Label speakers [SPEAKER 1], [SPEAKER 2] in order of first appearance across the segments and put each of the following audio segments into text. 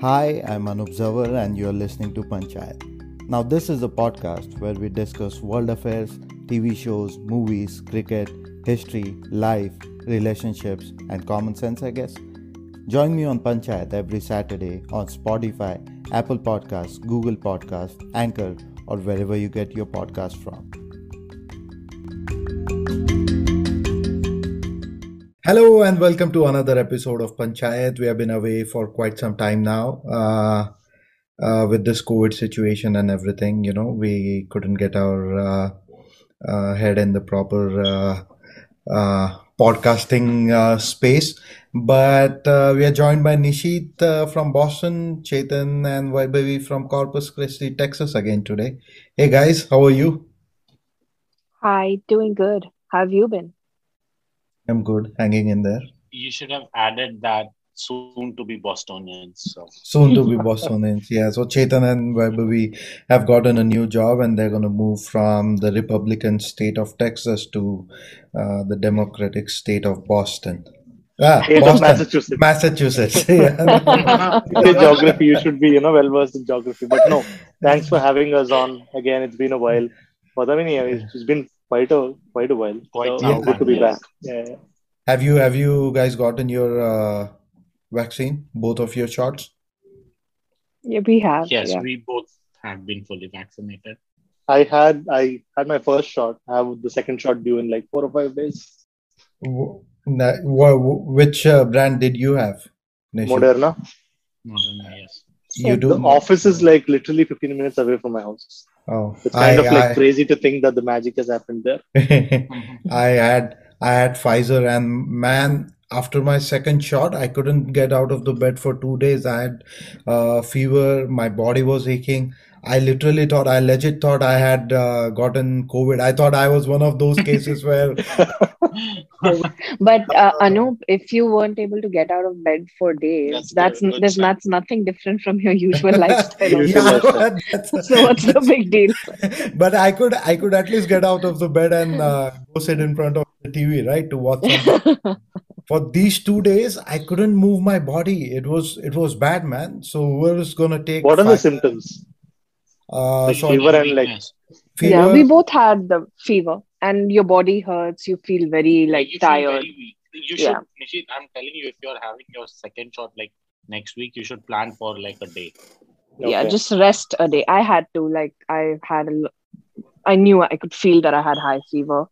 [SPEAKER 1] Hi, I'm Anup Zawar, and you're listening to Panchayat. Now, this is a podcast where we discuss world affairs, TV shows, movies, cricket, history, life, relationships, and common sense, I guess. Join me on Panchayat every Saturday on Spotify, Apple Podcasts, Google Podcasts, Anchor, or wherever you get your podcast from. Hello and welcome to another episode of Panchayat. We have been away for quite some time now uh, uh, with this COVID situation and everything. You know, we couldn't get our uh, uh head in the proper uh, uh, podcasting space. But we are joined by Nishit from Boston, Chetan and Vaibhavi from Corpus Christi, Texas again today. Hey guys, how are you?
[SPEAKER 2] Hi, doing good. How have you been?
[SPEAKER 1] I'm good, hanging in there.
[SPEAKER 3] You should have added that soon to be Bostonians. So.
[SPEAKER 1] Soon to be Bostonians, yeah. So Chetan and Vaibhavi have gotten a new job and they're going to move from the Republican state of Texas to uh, the Democratic state of Boston.
[SPEAKER 4] Ah, Boston, Massachusetts.
[SPEAKER 1] Massachusetts. Yeah.
[SPEAKER 4] geography, you should be, you know, well versed in geography. But no, thanks for having us on. Again, it's been a while. But I mean, yeah, it's been quite a quite a while. Quite so, yeah, good to be yes. back. Yeah.
[SPEAKER 1] Have you have you guys gotten your uh, vaccine? Both of your shots?
[SPEAKER 2] Yeah, we have.
[SPEAKER 3] Yes,
[SPEAKER 2] yeah.
[SPEAKER 3] we both have been fully vaccinated.
[SPEAKER 4] I had I had my first shot. I have the second shot due in like four or five days.
[SPEAKER 1] Which uh, brand did you have?
[SPEAKER 4] Moderna.
[SPEAKER 3] Moderna, yes.
[SPEAKER 4] You do. The office is like literally 15 minutes away from my house.
[SPEAKER 1] Oh,
[SPEAKER 4] it's kind I, of like I, crazy to think that the magic has happened there.
[SPEAKER 1] I had I had Pfizer, and man, after my second shot, I couldn't get out of the bed for two days. I had uh, fever, my body was aching. I literally thought, I legit thought I had uh, gotten COVID. I thought I was one of those cases where.
[SPEAKER 2] but uh, Anup, if you weren't able to get out of bed for days, that's, that's there's that's nothing different from your usual lifestyle. yeah, so what's the big deal?
[SPEAKER 1] but I could I could at least get out of the bed and uh, go sit in front of the TV, right, to watch something. for these two days i couldn't move my body it was it was bad man so whoever's gonna take
[SPEAKER 4] what are the symptoms
[SPEAKER 1] uh,
[SPEAKER 4] so fever and like
[SPEAKER 2] fever. yeah, we both had the fever, and your body hurts. You feel very like you tired. Very
[SPEAKER 3] you should, yeah. Nishit, I'm telling you, if you're having your second shot like next week, you should plan for like a day.
[SPEAKER 2] Okay. Yeah, just rest a day. I had to like I had a, I knew I could feel that I had high fever,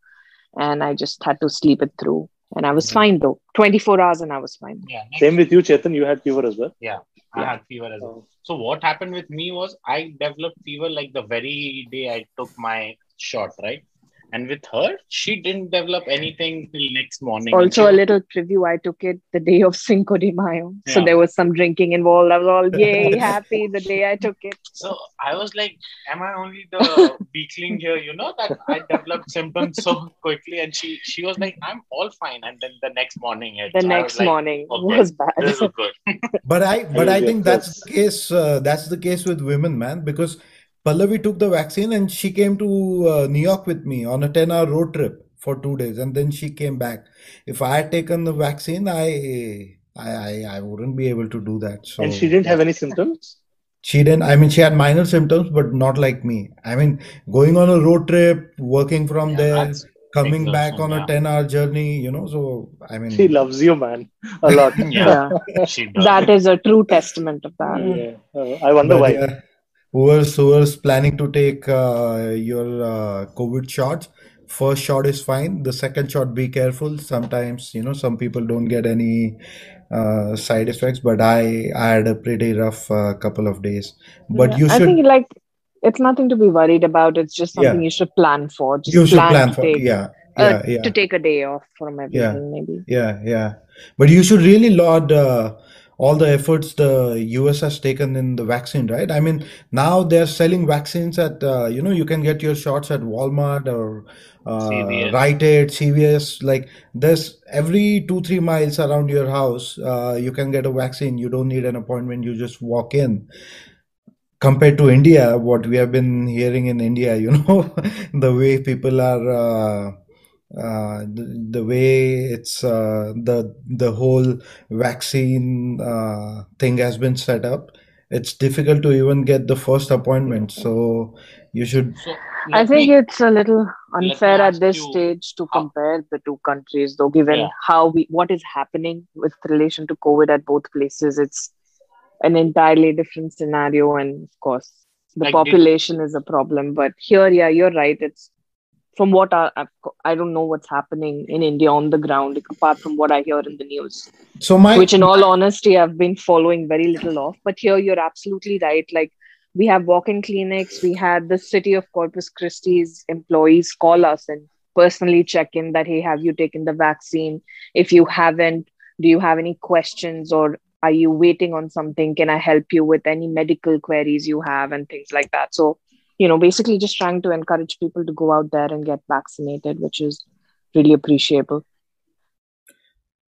[SPEAKER 2] and I just had to sleep it through. And I was fine though. 24 hours and I was fine.
[SPEAKER 3] Yeah.
[SPEAKER 4] Same with you, Chetan. You had fever as well.
[SPEAKER 3] Yeah. I had fever as well. Oh. So what happened with me was I developed fever like the very day I took my shot, right? And with her, she didn't develop anything till next morning.
[SPEAKER 2] Also, a little preview. I took it the day of Cinco de Mayo, yeah. so there was some drinking involved. I was all yay happy the day I took it.
[SPEAKER 3] So I was like, "Am I only the weakling here?" You know that I developed symptoms so quickly, and she she was like, "I'm all fine." And then the next morning,
[SPEAKER 2] it, the so next was morning okay, was bad.
[SPEAKER 3] This is good.
[SPEAKER 1] but I but I think that's the case. Uh, that's the case with women, man, because Pallavi took the vaccine and she came to uh, New York with me on a 10 hour road trip for two days and then she came back. If I had taken the vaccine, I, I, I, I wouldn't be able to do that. So,
[SPEAKER 4] and she didn't have any symptoms?
[SPEAKER 1] She didn't, I mean, she had minor symptoms, but not like me. I mean, going on a road trip, working from yeah, there, coming back on yeah. a 10 hour journey, you know, so I mean.
[SPEAKER 4] She loves you, man, a lot.
[SPEAKER 2] yeah. that is a true testament of that.
[SPEAKER 4] Yeah. Uh, I wonder but, why
[SPEAKER 1] whoever's whoever's planning to take uh, your uh, covid shots? First shot is fine. The second shot be careful. Sometimes you know some people don't get any uh, side effects but i i had a pretty rough uh, couple of days. But yeah, you should
[SPEAKER 2] i think like it's nothing to be worried about. It's just something yeah. you should plan for. Just
[SPEAKER 1] you should plan, plan for take, yeah uh, yeah, yeah.
[SPEAKER 2] to take a day off from everything maybe.
[SPEAKER 1] Yeah yeah. But you should really laud uh, all the efforts the US has taken in the vaccine, right? I mean, now they're selling vaccines at, uh, you know, you can get your shots at Walmart or uh, CVS. Rite Aid, CVS. Like this, every two, three miles around your house, uh, you can get a vaccine. You don't need an appointment. You just walk in. Compared to India, what we have been hearing in India, you know, the way people are, uh, the, the way it's uh, the the whole vaccine uh, thing has been set up it's difficult to even get the first appointment so you should
[SPEAKER 3] So
[SPEAKER 2] I think
[SPEAKER 3] me
[SPEAKER 2] it's a little unfair at this
[SPEAKER 3] you
[SPEAKER 2] stage to
[SPEAKER 3] how.
[SPEAKER 2] compare the two countries, though, given
[SPEAKER 3] Yeah.
[SPEAKER 2] how we what is happening with relation to COVID at both places. It's an entirely different scenario, and of course, the
[SPEAKER 3] Like did
[SPEAKER 2] population is a problem. But here, yeah, you're right. It's from what I I don't know what's happening in India on the ground, apart from what I hear in the news.
[SPEAKER 1] So my
[SPEAKER 2] which in all honesty i've been following very little of but here you're absolutely right like we have walk-in clinics we had the city of corpus christi's employees call us and personally check in that hey have you taken the vaccine? If you haven't do you have any questions or are you waiting on something? Can i help you with any medical queries you have? and things like that. So you know basically just trying to encourage people to go out there and get vaccinated which is really appreciable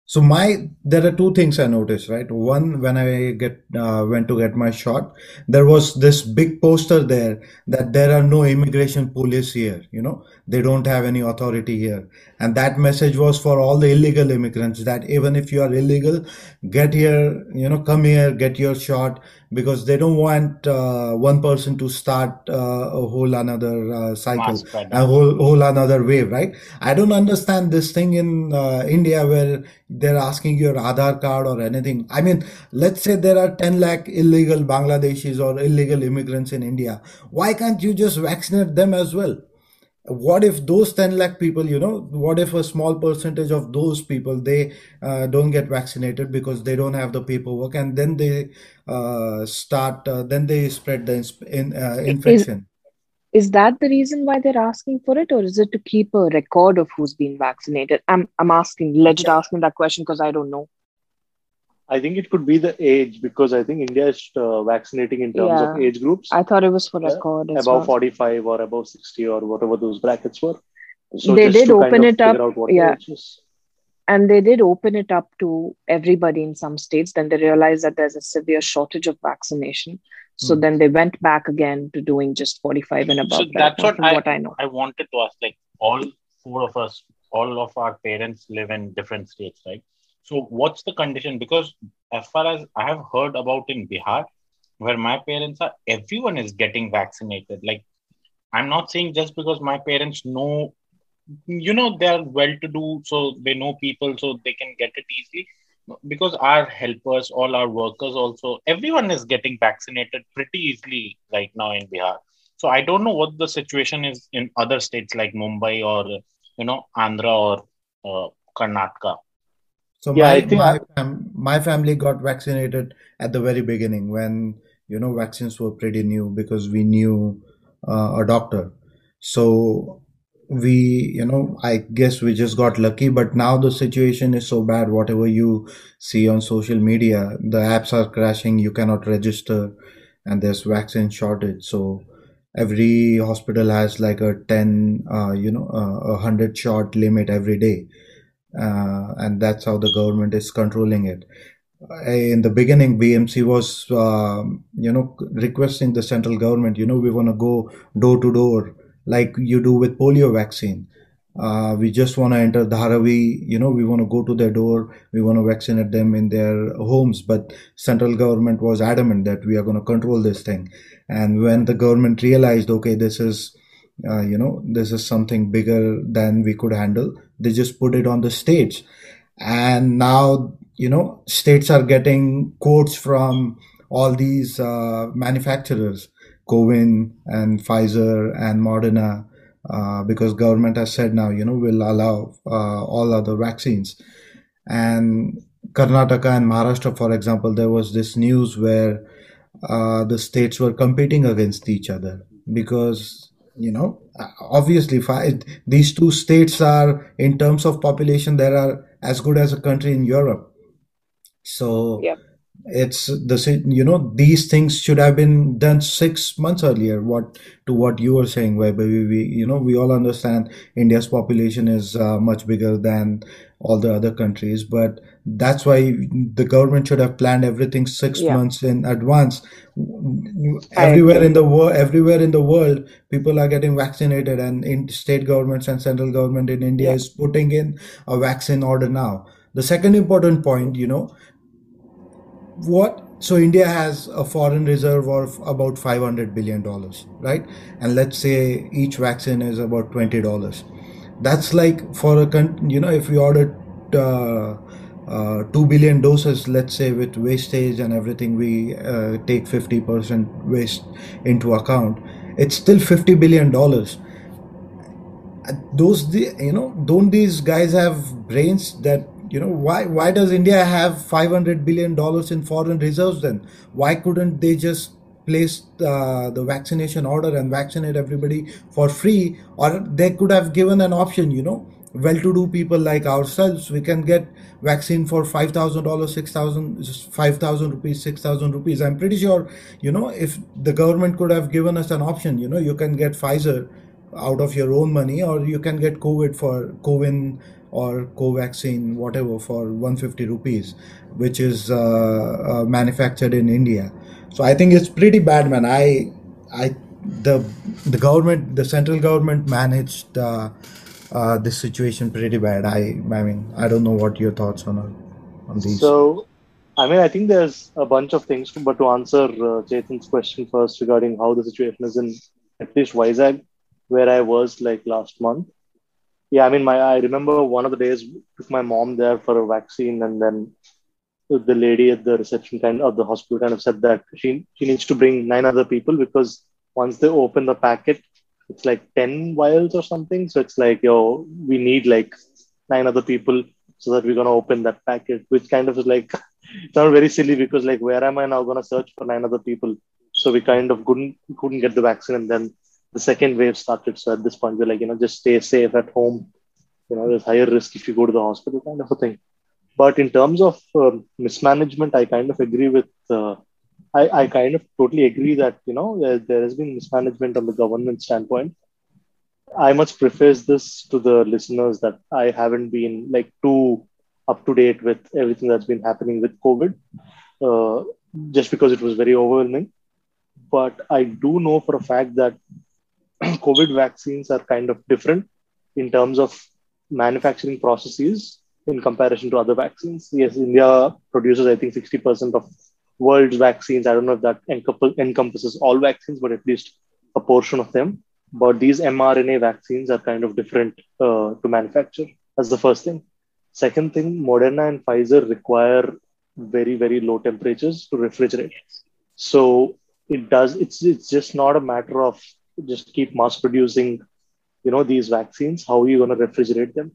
[SPEAKER 1] So my there are two things I noticed, right? One, when I get uh, went to get my shot, there was this big poster there that there are no immigration police here. You know, they don't have any authority here, and that message was for all the illegal immigrants that even if you are illegal, get here. You know, come here, get your shot because they don't want uh, one person to start uh, a whole another uh, cycle, a whole whole another wave, right? I don't understand this thing in uh, India where they're asking your Aadhaar card or anything. I mean, let's say there are 10 lakh illegal Bangladeshis or illegal immigrants in India. Why can't you just vaccinate them as well? What if those 10 lakh people, you know, what if a small percentage of those people they uh, don't get vaccinated because they don't have the paperwork and then they uh, start, uh, then they spread the in, uh,
[SPEAKER 2] is
[SPEAKER 1] infection?
[SPEAKER 2] Is that the reason why they're asking for it, or is it to keep a record of who's been vaccinated? I'm I'm asking, legit asking that question because I don't know.
[SPEAKER 4] I think it could be the age because I think India is uh, vaccinating in terms of age groups
[SPEAKER 2] I thought it was for record as
[SPEAKER 4] above
[SPEAKER 2] well.
[SPEAKER 4] 45 or above 60 or whatever those brackets were. So
[SPEAKER 2] They did open it up,
[SPEAKER 4] figure out what the
[SPEAKER 2] yeah, and they did open it up to everybody in some states. Then they realized that there's a severe shortage of vaccination, so
[SPEAKER 1] Hmm.
[SPEAKER 2] then they went back again to doing just 45 and above right
[SPEAKER 3] that's what I
[SPEAKER 2] what I know.
[SPEAKER 3] I wanted to ask. Like all four of us, all of our parents live in different states, right? So what's the condition? Because as far as I have heard about in Bihar, where my parents are, everyone is getting vaccinated. Like I'm not saying just because my parents know, you know, they're well to do, so they know people, so they can get it easily. Because our helpers, all our workers, also, everyone is getting vaccinated pretty easily right now in Bihar. So I don't know what the situation is in other states like Mumbai or, you know, Andhra or uh, Karnataka.
[SPEAKER 1] So
[SPEAKER 4] Yeah, I
[SPEAKER 1] my
[SPEAKER 4] think
[SPEAKER 1] my fam my family got vaccinated at the very beginning when you know vaccines were pretty new because we knew uh, a doctor. So we you know I guess we just got lucky. But now the situation is so bad. Whatever you see on social media, the apps are crashing. You cannot register, and there's vaccine shortage. So every hospital has like a 10 uh, you know uh, a 100 shot limit every day uh, and that's how the government is controlling it. Uh, In the beginning, BMC was, um, you know, requesting the central government, you know, we want to go door to door like you do with polio vaccine. Uh, we just want to enter Dharavi, you know, we want to go to their door, we want to vaccinate them in their homes. But central government was adamant that we are going to control this thing. And when the government realized, okay, this is uh, you know this is something bigger than we could handle. They just put it on the states. And now you know states are getting quotes from all these uh, manufacturers Covin and Pfizer and Moderna uh, because government has said now you know will allow uh, all other vaccines. And Karnataka and Maharashtra for example there was this news where uh, the states were competing against each other because you know obviously fi- these two states are in terms of population they are as good as a country in europe so
[SPEAKER 2] Yep.
[SPEAKER 1] it's the you know these things should have been done six months earlier what to what you were saying where we, we you know we all understand india's population is uh, much bigger than all the other countries. But that's why the government should have planned everything six
[SPEAKER 2] Yeah.
[SPEAKER 1] months in advance. Everywhere in the world, everywhere in the world, people are getting vaccinated, and in state governments and central government in India
[SPEAKER 2] Yeah.
[SPEAKER 1] is putting in a vaccine order now. The second important point, you know, what so india has a foreign reserve of about 500 billion dollars right and let's say each vaccine is about 20 dollars that's like for a con- you know if we ordered uh, uh, 2 billion doses let's say with wastage and everything we uh, take 50% waste into account. It's still 50 billion dollars. Those the you know don't these guys have brains that you know why why does india have 500 billion dollars in foreign reserves then? Why couldn't they just place uh, the vaccination order and vaccinate everybody for free? Or they could have given an option you know well-to-do people like ourselves we can get vaccine for $5000 6000 5000 rupees 6000 rupees. I'm pretty sure you know if the government could have given us an option you know you can get pfizer out of your own money or you can get covid for covin or covaxin whatever for 150 rupees which is uh, uh, manufactured in india. So i think it's pretty bad man. I i the the government the central government managed uh, uh, this situation pretty bad i i mean i don't know what your thoughts on on these
[SPEAKER 4] So, I mean, I think there's a bunch of things, but to answer uh, question first regarding how the situation is in at least Vizag, where I was like last month. Yeah, I mean, my I remember one of the days took my mom there for a vaccine, and then the lady at the reception kind of the hospital kind of said that she she needs to bring nine other people because once they open the packet, it's like ten vials or something. So it's like yo, we need like nine other people so that we're gonna open that packet, which kind of is like it sounded very silly because like where am I now gonna search for nine other people? So we kind of couldn't couldn't get the vaccine, and then the second wave started. So at this point, we're like, you know, just stay safe at home. You know, there's higher risk if you go to the hospital, kind of a thing. But in terms of um, mismanagement, I kind of agree with. Uh, I, I kind of totally agree that you know there, there has been mismanagement on the government standpoint. I must preface this to the listeners that I haven't been like too up to date with everything that's been happening with COVID, uh, just because it was very overwhelming. But I do know for a fact that COVID vaccines are kind of different in terms of manufacturing processes in comparison to other vaccines. Yes, India produces, I think, 60% of world's vaccines. I don't know if that encompasses all vaccines, but at least a portion of them. But these mRNA vaccines are kind of different uh, to manufacture. That's the first thing. Second thing, Moderna and Pfizer require very, very low temperatures to refrigerate. So it does, it's, it's just not a matter of just keep mass producing, you know, these vaccines. How are you going to refrigerate them?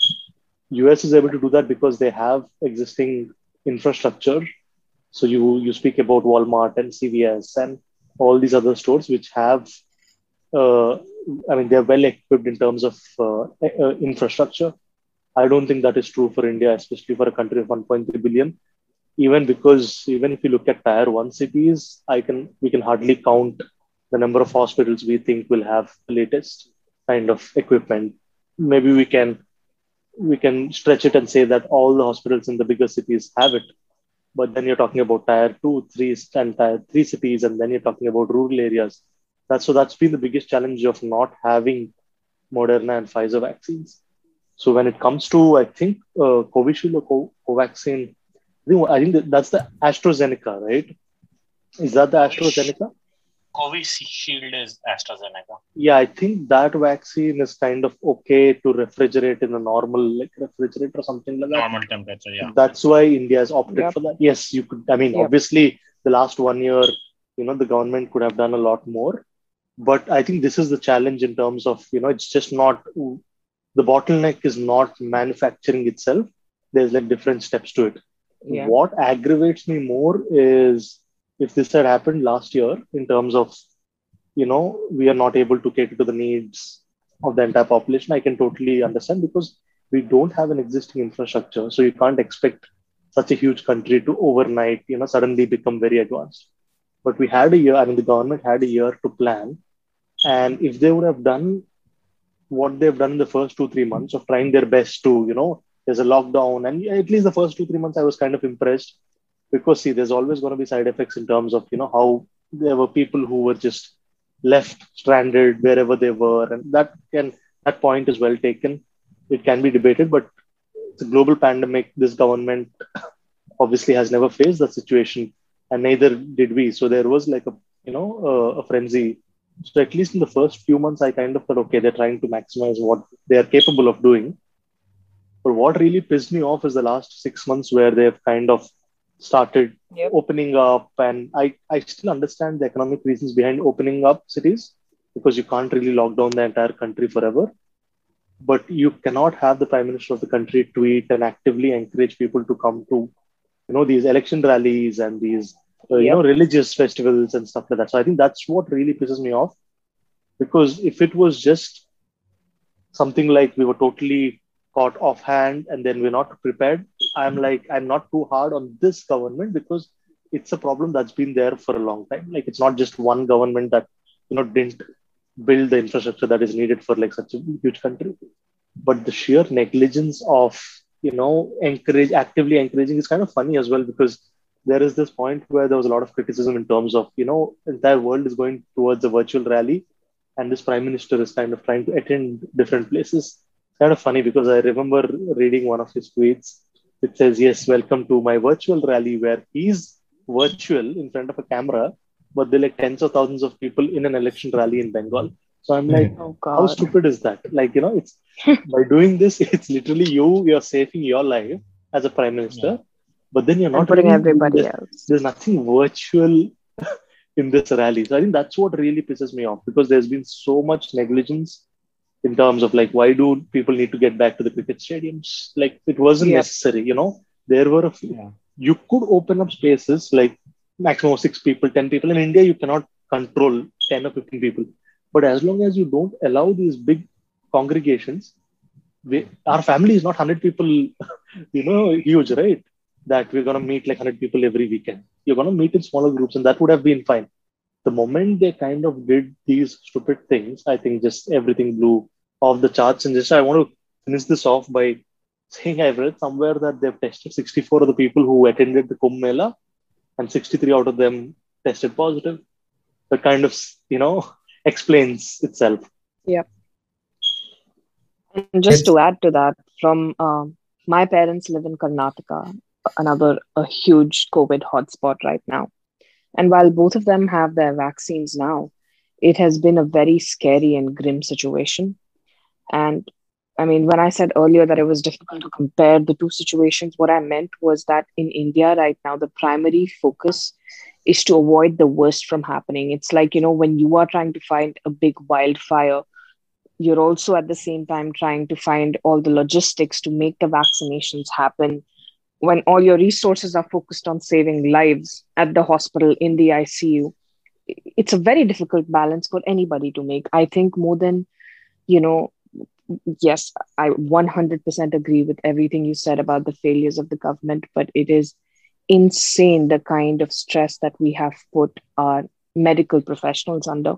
[SPEAKER 4] US is able to do that because they have existing infrastructure. So you you speak about Walmart and CVS and all these other stores which have, uh, I mean, they're well equipped in terms of uh, uh, infrastructure. I don't think that is true for India, especially for a country of 1.3 billion. Even because even if you look at tier one cities, I can we can hardly count the number of hospitals we think will have the latest kind of equipment. Maybe we can we can stretch it and say that all the hospitals in the bigger cities have it. But then you're talking about tier two, three, and tier three cities, and then you're talking about rural areas. That's so that's been the biggest challenge of not having Moderna and Pfizer vaccines. So when it comes to, I think uh, Covishield or Co- Covaxin, I think, I think that's the AstraZeneca, right? Is that the AstraZeneca?
[SPEAKER 5] Covishield is AstraZeneca.
[SPEAKER 4] Yeah, I think that vaccine is kind of okay to refrigerate in a normal like refrigerator or something like that.
[SPEAKER 5] Normal temperature, yeah.
[SPEAKER 4] That's why India has opted
[SPEAKER 2] Yep.
[SPEAKER 4] for that. Yes, you could. I mean,
[SPEAKER 2] Yep.
[SPEAKER 4] obviously, the last one year, you know, the government could have done a lot more. But I think this is the challenge in terms of, you know, it's just not the bottleneck is not manufacturing itself. There's like different steps to it.
[SPEAKER 2] Yeah.
[SPEAKER 4] What aggravates me more is if this had happened last year in terms of, you know, we are not able to cater to the needs of the entire population, I can totally understand because we don't have an existing infrastructure. So you can't expect such a huge country to overnight, you know, suddenly become very advanced. But we had a year, I mean, the government had a year to plan. And if they would have done what they've done in the first two, three months of trying their best to, you know, there's a lockdown, and at least the first two three months I was kind of impressed because see, there's always going to be side effects in terms of you know how there were people who were just left stranded wherever they were, and that can that point is well taken. It can be debated, but it's a global pandemic. This government obviously has never faced that situation, and neither did we. So there was like a you know a frenzy. So at least in the first few months, I kind of thought, okay, they're trying to maximize what they are capable of doing. But what really pissed me off is the last six months where they've kind of started
[SPEAKER 2] Yep.
[SPEAKER 4] opening up, and I I still understand the economic reasons behind opening up cities because you can't really lock down the entire country forever. But you cannot have the prime minister of the country tweet and actively encourage people to come to, you know, these election rallies and these, uh, you know, religious festivals and stuff like that. So I think that's what really pisses me off, because if it was just something like we were totally caught offhand and then we're not prepared, I'm hmm. like I'm not too hard on this government because it's a problem that's been there for a long time. Like it's not just one government that you know didn't build the infrastructure that is needed for like such a huge country. But the sheer negligence of you know encourage actively encouraging is kind of funny as well because there is this point where there was a lot of criticism in terms of you know entire world is going towards a virtual rally and this prime minister is kind of trying to attend different places. Kind of funny because i remember reading one of his tweets it says yes welcome to my virtual rally where he's virtual in front of a camera but they're like tens of thousands of people in an election rally in bengal. So i'm like
[SPEAKER 2] Oh
[SPEAKER 4] how stupid is that? Like you know it's by doing this it's literally you you're saving your life as a prime minister but then you're
[SPEAKER 2] And
[SPEAKER 4] not
[SPEAKER 2] putting everybody
[SPEAKER 4] there's,
[SPEAKER 2] else.
[SPEAKER 4] there's nothing virtual in this rally. So i think that's what really pisses me off because there's been so much negligence in terms of like why do people need to get back to the cricket stadiums like it wasn't
[SPEAKER 2] Yep.
[SPEAKER 4] necessary you know there were a few
[SPEAKER 3] Yeah.
[SPEAKER 4] you could open up spaces like maximum of six people, 10 people. In India, you cannot control 10 or 15 people. But as long as you don't allow these big congregations, we, our family is not 100 people, you know, huge, right? That we're going to meet like 100 people every weekend. You're going to meet in smaller groups, and that would have been fine. The moment they kind of did these stupid things, I think just everything blew off the charts. And just I want to finish this off by saying I've read somewhere that they've tested 64 of the people who attended the Kumbh Mela, and 63 out of them tested positive. That kind of, you know, explains itself. Yeah.
[SPEAKER 2] And just to add to that, from um, my parents live in Karnataka, another a huge COVID hotspot right now. And while both of them have their vaccines now, it has been a very scary and grim situation. And I mean, when I said earlier that it was difficult to compare the two situations, what I meant was that in India right now, the primary focus is to avoid the worst from happening. It's like, you know, when you are trying to find a big wildfire, you're also at the same time trying to find all the logistics to make the vaccinations happen when all your resources are focused on saving lives at the hospital in the icu it's a very difficult balance for anybody to make i think more than you know yes i 100% agree with everything you said about the failures of the government but it is insane the kind of stress that we have put our medical professionals under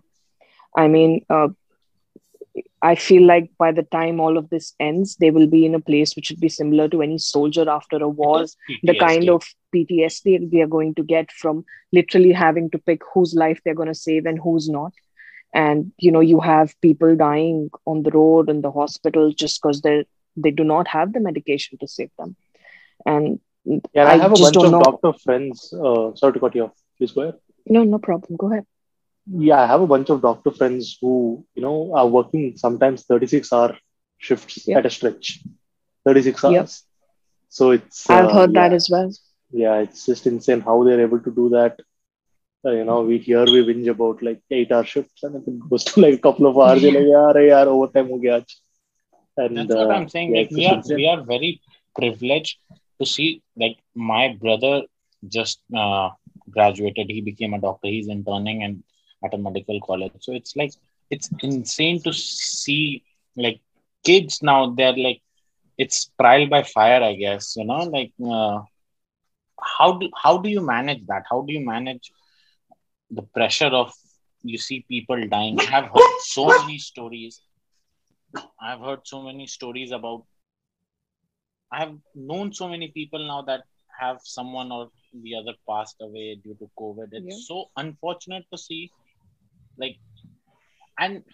[SPEAKER 2] i mean uh, I feel like by the time all of this ends, they will be in a place which would be similar to any soldier after a war. The kind of PTSD they are going to get from literally having to pick whose life they're going to save and who's not. And you know, you have people dying on the road in the hospital just because they they do not have the medication to save them. And
[SPEAKER 4] Yeah, I, have a bunch of
[SPEAKER 2] know.
[SPEAKER 4] doctor friends. Uh, sorry to cut you off. Please go ahead.
[SPEAKER 2] No, no problem. Go ahead.
[SPEAKER 4] Yeah, I have a bunch of doctor friends who, you know, are working sometimes 36 hour shifts
[SPEAKER 2] Yeah.
[SPEAKER 4] at a stretch. 36 hours.
[SPEAKER 2] Yeah.
[SPEAKER 4] So it's.
[SPEAKER 2] I've
[SPEAKER 4] uh,
[SPEAKER 2] heard that as well.
[SPEAKER 4] yeah it's just insane how they're able to do that you know we here we whinge about like eight hour shifts and if it goes to like a couple of hours you're like yaar yaar overtime ho gaya aaj." and
[SPEAKER 3] That's what
[SPEAKER 4] uh,
[SPEAKER 3] I'm saying.
[SPEAKER 4] yeah,
[SPEAKER 3] like we are we are very privileged to see. Like my brother just uh, graduated. He became a doctor. He's interning and at a medical college. So it's like it's insane to see like kids now. They're like it's trial by fire. I guess you know like uh, how do how do you manage that? How do you manage the pressure of you see people dying? I have heard so many stories I've heard so many stories about. I have known so many people now that have someone or the other passed away due to COVID. It's
[SPEAKER 2] Yeah.
[SPEAKER 3] so unfortunate to see, like, and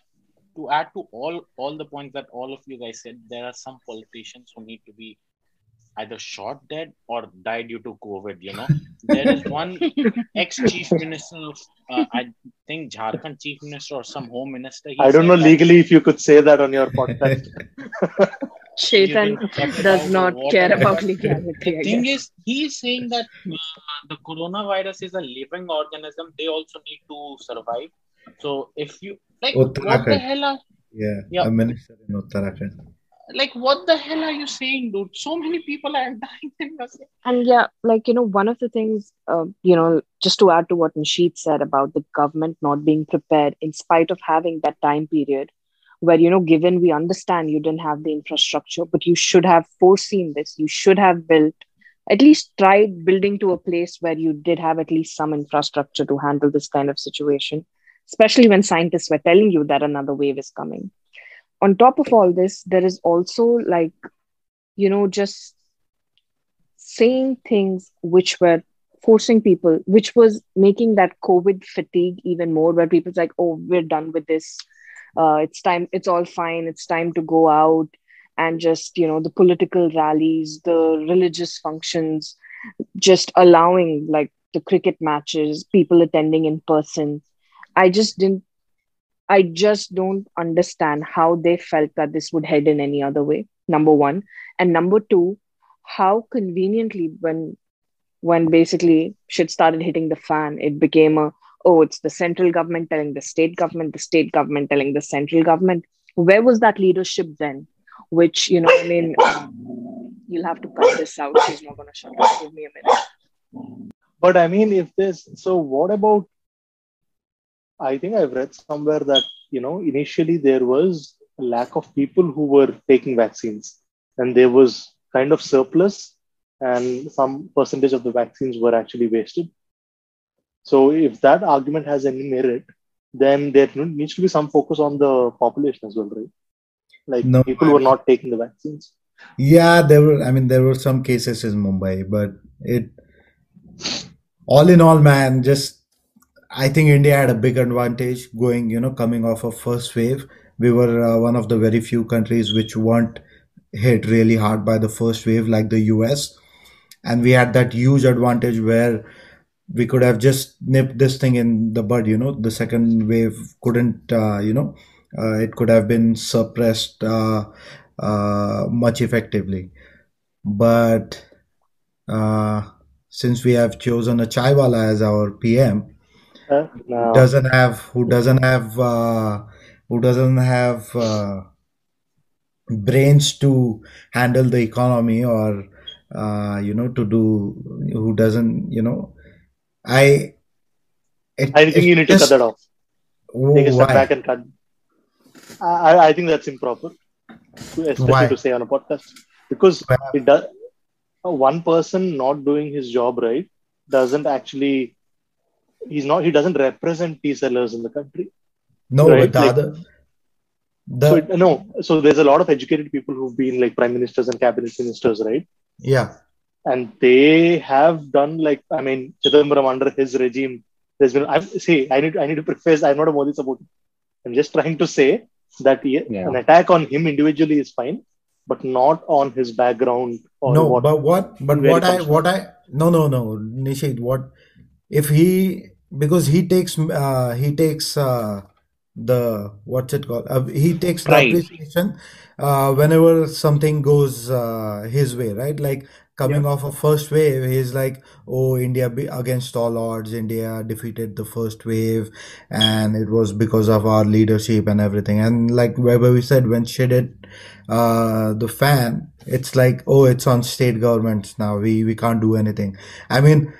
[SPEAKER 3] to add to all all the points that all of you guys said, there are some politicians who need to be either shot dead or died due to COVID. You know, there is one ex chief minister of, uh, I think Jharkhand chief minister or some home minister.
[SPEAKER 4] I don't know
[SPEAKER 3] that
[SPEAKER 4] legally if you could say that on your podcast.
[SPEAKER 2] Chetan
[SPEAKER 3] you can check it
[SPEAKER 2] does not care about legality. I
[SPEAKER 3] thing is, he is saying that uh, the coronavirus is a living organism. They also need to survive. So if you like, what the hell are
[SPEAKER 1] Yeah,
[SPEAKER 3] Yeah.
[SPEAKER 1] a minister in Uttarakhand.
[SPEAKER 3] Like what the hell are you saying, dude? So many people are dying.
[SPEAKER 2] And yeah, like, you know, one of the things, uh, you know, just to add to what Nishit said about the government not being prepared in spite of having that time period where, you know, given we understand you didn't have the infrastructure, but you should have foreseen this. You should have built, at least tried building to a place where you did have at least some infrastructure to handle this kind of situation, especially when scientists were telling you that another wave is coming. On top of all this, there is also like, you know, just saying things which were forcing people, which was making that COVID fatigue even more, where people's like, oh, we're done with this. Uh, it's time, it's all fine. It's time to go out and just, you know, the political rallies, the religious functions, just allowing like the cricket matches, people attending in person. I just didn't, I just don't understand how they felt that this would head in any other way. Number one. And number two, how conveniently when when basically shit started hitting the fan it became a oh it's the central government telling the state government the state government telling the central government where was that leadership then which you know i mean you'll have to cut this out she's not to shut up give me a minute
[SPEAKER 4] But I mean, if this, so what about? I think I've read somewhere that you know initially there was a lack of people who were taking vaccines, and there was kind of surplus, and some percentage of the vaccines were actually wasted. So if that argument has any merit, then there needs to be some focus on the population as well, right? Like
[SPEAKER 1] No,
[SPEAKER 4] people who are not taking the vaccines.
[SPEAKER 1] Yeah, there were, I mean, there were some cases in Mumbai, but it, all in all, man, just, I think India had a big advantage going, you know, coming off of first wave. We were uh, one of the very few countries which weren't hit really hard by the first wave, like the US. And we had that huge advantage where we could have just nipped this thing in the bud, you know, the second wave couldn't, uh, you know, uh, it could have been suppressed uh, uh, much effectively. But uh, since we have chosen a chaiwala as our PM,
[SPEAKER 4] Now,
[SPEAKER 1] doesn't have who doesn't have uh, who doesn't have uh, brains to handle the economy or uh, you know to do who doesn't you know I it,
[SPEAKER 4] I think you need to cut that off. Take a step
[SPEAKER 1] why
[SPEAKER 4] back and cut. I, I think that's improper, especially
[SPEAKER 1] why
[SPEAKER 4] to say on a podcast, because it does. One person not doing his job right doesn't actually. He's not. He doesn't represent tea sellers in the country,
[SPEAKER 1] no
[SPEAKER 4] right?
[SPEAKER 1] but the
[SPEAKER 4] Like
[SPEAKER 1] other
[SPEAKER 4] so.
[SPEAKER 1] the
[SPEAKER 4] It, no. So there's a lot of educated people who've been like prime ministers and cabinet ministers, right?
[SPEAKER 1] yeah
[SPEAKER 4] And they have done like I mean, Chidambaram under his regime. There's been. I see. I need. I need to preface. I'm not a Modi supporter. I'm just trying to say that he,
[SPEAKER 3] Yeah.
[SPEAKER 4] an attack on him individually is fine, but not on his background or
[SPEAKER 1] No,
[SPEAKER 4] what.
[SPEAKER 1] but what, but what I, what I, no, no, no, Nishit, what, if he, because he takes, uh, he takes, uh, the, what's it called? Uh, he takes the appreciation, uh, whenever something goes, uh, his way, right? Like coming off a first wave, he's like, oh, India be against all odds, India defeated the first wave, and it was because of our leadership and everything. And like wherever we said, when shit did uh, the fan, it's like, oh, it's on state governments now. We we can't do anything. I mean,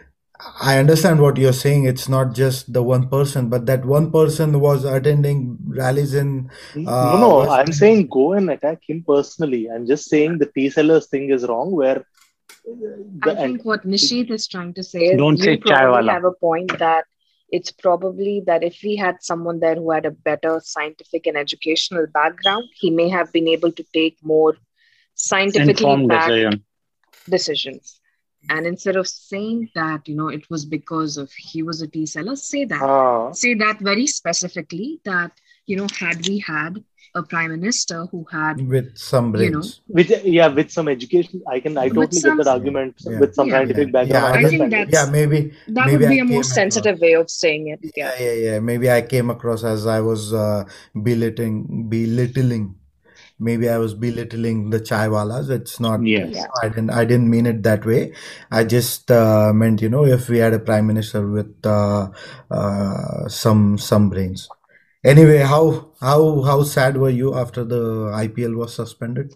[SPEAKER 1] I understand what you're saying. It's not just the one person, but that one person was attending rallies in
[SPEAKER 4] no,
[SPEAKER 1] uh,
[SPEAKER 4] no,
[SPEAKER 1] West
[SPEAKER 4] I'm
[SPEAKER 1] Bengal.
[SPEAKER 4] saying go and attack him personally. I'm just saying the tea sellers thing is wrong. Where
[SPEAKER 2] I
[SPEAKER 4] the and
[SPEAKER 2] think what Nishit is trying to say is
[SPEAKER 3] Don't
[SPEAKER 2] you
[SPEAKER 3] say
[SPEAKER 2] probably
[SPEAKER 3] chaiwala.
[SPEAKER 2] have a point that it's probably that if we had someone there who had a better scientific and educational background, he may have been able to take more scientifically
[SPEAKER 3] Informed
[SPEAKER 2] backed
[SPEAKER 3] decision.
[SPEAKER 2] decisions. And instead of saying that, you know, it was because of he was a tea seller, say that.
[SPEAKER 4] Ah,
[SPEAKER 2] Say that very specifically that, you know, had we had a prime minister who had,
[SPEAKER 1] with some
[SPEAKER 2] You know,
[SPEAKER 4] with yeah, with some education, I can I
[SPEAKER 2] With
[SPEAKER 4] totally
[SPEAKER 2] some-
[SPEAKER 4] get that argument
[SPEAKER 1] Yeah.
[SPEAKER 4] with some
[SPEAKER 2] Yeah.
[SPEAKER 4] scientific
[SPEAKER 1] Yeah.
[SPEAKER 4] background.
[SPEAKER 1] Yeah,
[SPEAKER 4] I
[SPEAKER 1] I
[SPEAKER 2] think that's-
[SPEAKER 1] Yeah, maybe
[SPEAKER 2] that
[SPEAKER 1] Maybe
[SPEAKER 2] would be
[SPEAKER 1] I
[SPEAKER 2] a more
[SPEAKER 1] came across-
[SPEAKER 2] sensitive way of saying it.
[SPEAKER 1] Yeah,
[SPEAKER 2] Yeah.
[SPEAKER 1] yeah, yeah. Maybe I came across as I was uh, belittling, belittling. Maybe I was belittling the chai walas. It's not.
[SPEAKER 3] Yes.
[SPEAKER 2] Yeah.
[SPEAKER 1] I didn't. I didn't mean it that way. I just uh, meant, you know, if we had a prime minister with uh, uh, some some brains. Anyway, how how how sad were you after the IPL was suspended?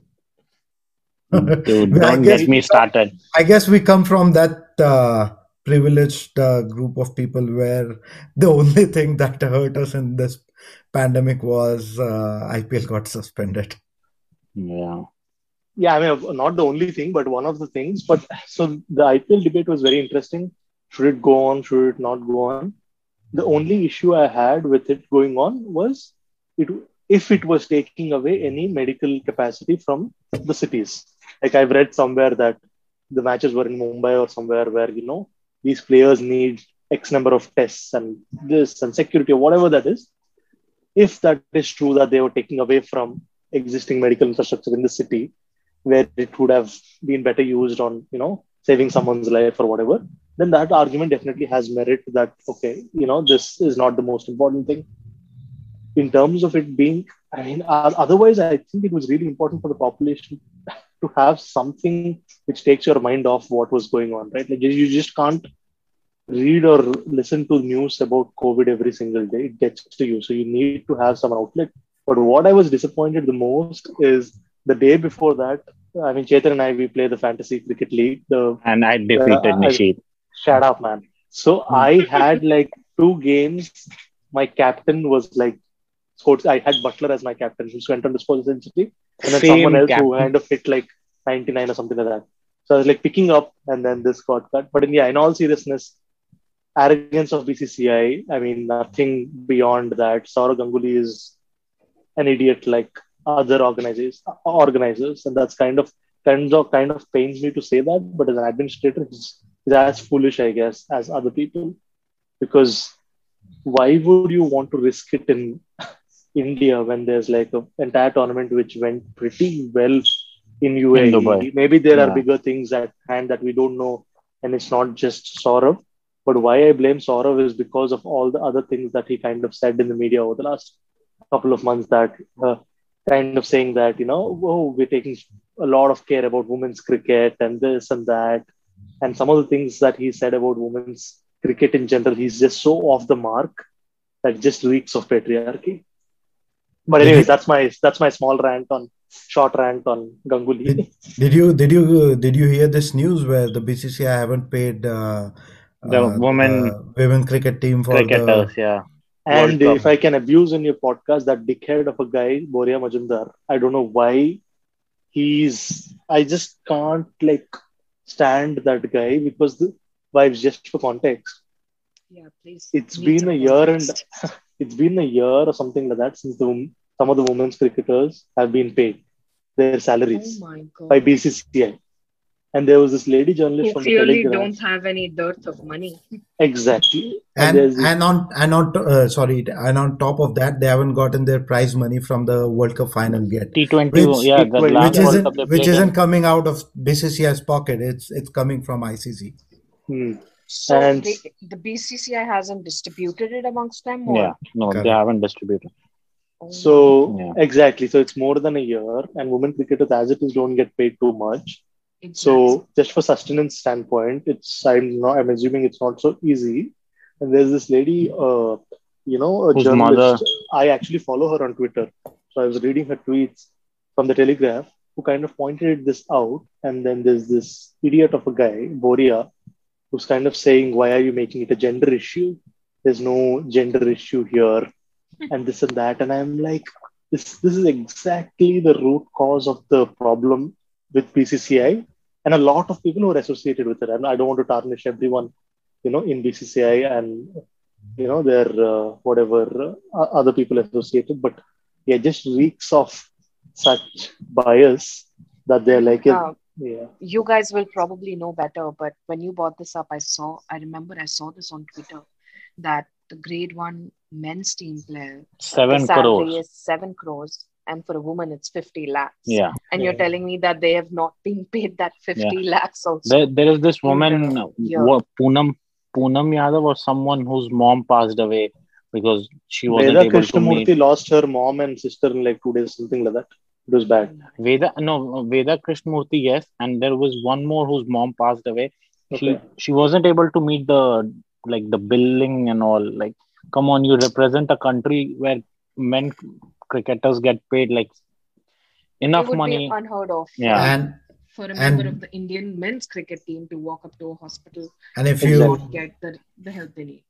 [SPEAKER 3] Dude,
[SPEAKER 1] I
[SPEAKER 3] don't
[SPEAKER 1] guess
[SPEAKER 3] get me started.
[SPEAKER 1] I guess we come from that uh, privileged uh, group of people where the only thing that hurt us in this pandemic was uh, IPL got suspended.
[SPEAKER 3] Yeah.
[SPEAKER 4] Yeah, I mean, not the only thing, but one of the things. But so the IPL debate was very interesting. Should it go on? Should it not go on? The only issue I had with it going on was it if it was taking away any medical capacity from the cities. Like I've read somewhere that the matches were in Mumbai or somewhere where you know these players need X number of tests and this and security or whatever that is. If that is true that they were taking away from existing medical infrastructure in the city, where it would have been better used on you know saving someone's life or whatever then that argument definitely has merit that okay you know this is not the most important thing. In terms of it being i mean otherwise i think it was really important for the population to have something which takes your mind off what was going on right? Like you just can't read or listen to news about covid every single day. It gets to you. So you need to have some outlet but what i was disappointed the most is the day before that, I mean, Chetan and I, we play the fantasy cricket league. The
[SPEAKER 3] And I defeated
[SPEAKER 4] Uh,
[SPEAKER 3] Nishit.
[SPEAKER 4] shut up, man. So I had like two games. My captain was like, scored. I had Buttler as my captain, who went on to score essentially, and then
[SPEAKER 3] Same
[SPEAKER 4] someone else who
[SPEAKER 3] captain.
[SPEAKER 4] kind of hit like 99 or something like that. So I was like picking up, and then this got cut. But in, yeah, in all seriousness, arrogance of BCCI. I mean, nothing beyond that. Sourav Ganguly is an idiot like other organizers, organizers, and that's kind of kind of kind of pains me to say that. But as an administrator, he's, he's as foolish, I guess, as other people, because why would you want to risk it in India when there's like an entire tournament which went pretty well in UAE?
[SPEAKER 3] Dubai.
[SPEAKER 4] Maybe there are bigger things at hand that we don't know, and it's not just Sourav. But why I blame Sourav is because of all the other things that he kind of said in the media over the last couple of months that uh, kind of saying that, you know, oh, we're taking a lot of care about women's cricket and this and that. And some of the things that he said about women's cricket in general, he's just so off the mark that just reeks of patriarchy. But
[SPEAKER 1] Did
[SPEAKER 4] anyways,
[SPEAKER 1] you-
[SPEAKER 4] that's my that's my small rant on short rant on Ganguly.
[SPEAKER 1] Did, did you did you did you hear this news where the BCCI haven't paid uh,
[SPEAKER 3] The
[SPEAKER 1] uh,
[SPEAKER 3] women
[SPEAKER 1] uh, women cricket team for
[SPEAKER 3] Cricketers,
[SPEAKER 1] the
[SPEAKER 3] yeah.
[SPEAKER 4] And
[SPEAKER 3] World
[SPEAKER 4] if I can abuse in your podcast that dickhead of a guy, Boria Majumdar, I don't know why he's. I just can't like stand that guy because the vibes just for context.
[SPEAKER 2] Yeah, please.
[SPEAKER 4] It's been a year and it's been a year or something like that since the wom- some of the women's cricketers have been paid their
[SPEAKER 2] Oh
[SPEAKER 4] salaries
[SPEAKER 2] my
[SPEAKER 4] by
[SPEAKER 2] god.
[SPEAKER 4] BCCI. And there was this lady journalist
[SPEAKER 2] Who
[SPEAKER 4] from the
[SPEAKER 2] clearly
[SPEAKER 4] Telegraph.
[SPEAKER 2] don't have any dearth of money.
[SPEAKER 4] Exactly.
[SPEAKER 1] and
[SPEAKER 4] there's this-
[SPEAKER 1] and on and on uh, sorry and on top of that they haven't gotten their prize money from the World Cup final yet
[SPEAKER 3] T20,
[SPEAKER 1] Which-
[SPEAKER 3] yeah, the
[SPEAKER 4] which
[SPEAKER 3] last
[SPEAKER 1] which
[SPEAKER 3] World
[SPEAKER 1] isn't
[SPEAKER 3] Cup
[SPEAKER 1] which isn't coming out of BCCI's pocket it's it's coming from ICC
[SPEAKER 4] Hmm.
[SPEAKER 2] So
[SPEAKER 4] And-
[SPEAKER 2] they, the BCCI hasn't distributed it amongst them? Or?
[SPEAKER 3] Yeah, no,
[SPEAKER 1] Correct.
[SPEAKER 3] they haven't distributed.
[SPEAKER 2] Oh
[SPEAKER 4] So
[SPEAKER 3] Yeah.
[SPEAKER 4] exactly. So it's more than a year, and women cricketers, as it is, don't get paid too much.
[SPEAKER 2] Exactly.
[SPEAKER 4] So just for sustenance standpoint, it's I'm not I'm assuming it's not so easy. And there's this lady, uh, you know, a
[SPEAKER 3] Whose
[SPEAKER 4] journalist. I actually follow her on Twitter. So I was reading her tweets from the Telegraph, who kind of pointed this out. And then there's this idiot of a guy, Boria, who's kind of saying, "Why are you making it a gender issue? There's no gender issue here." and this and that. And I'm like, this this is exactly the root cause of the problem with BCCI and a lot of people who are associated with it. And I don't want to tarnish everyone, you know, in BCCI and you know their uh, whatever uh, other people associated, but yeah, just reeks of such bias that they're like,
[SPEAKER 2] Uh,
[SPEAKER 4] Yeah.
[SPEAKER 2] you guys will probably know better, but when you brought this up, I saw, I remember I saw this on Twitter that the grade one men's team player,
[SPEAKER 3] Seven
[SPEAKER 2] the
[SPEAKER 3] crores.
[SPEAKER 2] is seven crores, and for a woman, it's 50 lakhs.
[SPEAKER 3] Yeah.
[SPEAKER 2] And you're telling me that they have not been paid that 50 lakhs also.
[SPEAKER 3] There, there is this woman,
[SPEAKER 2] the-
[SPEAKER 3] uh,
[SPEAKER 2] yeah.
[SPEAKER 3] what, Poonam, Poonam Yadav or someone whose mom passed away because she wasn't
[SPEAKER 4] Veda
[SPEAKER 3] able to meet.
[SPEAKER 4] Krishnamurthy lost her mom and sister in like two days, something like that. It was bad.
[SPEAKER 3] Veda, no, Veda Krishnamurthy, yes. And there was one more whose mom passed away. She
[SPEAKER 4] Okay.
[SPEAKER 3] she wasn't able to meet the like the billing and all. Like, come on, you represent a country where men cricketers get paid like enough
[SPEAKER 2] would
[SPEAKER 3] money.
[SPEAKER 2] be unheard of
[SPEAKER 3] Yeah.
[SPEAKER 2] for-
[SPEAKER 1] And
[SPEAKER 2] for a
[SPEAKER 1] and-
[SPEAKER 2] member of the Indian men's cricket team to walk up to a hospital
[SPEAKER 1] and if
[SPEAKER 2] and
[SPEAKER 1] you
[SPEAKER 2] not get the, the help they need.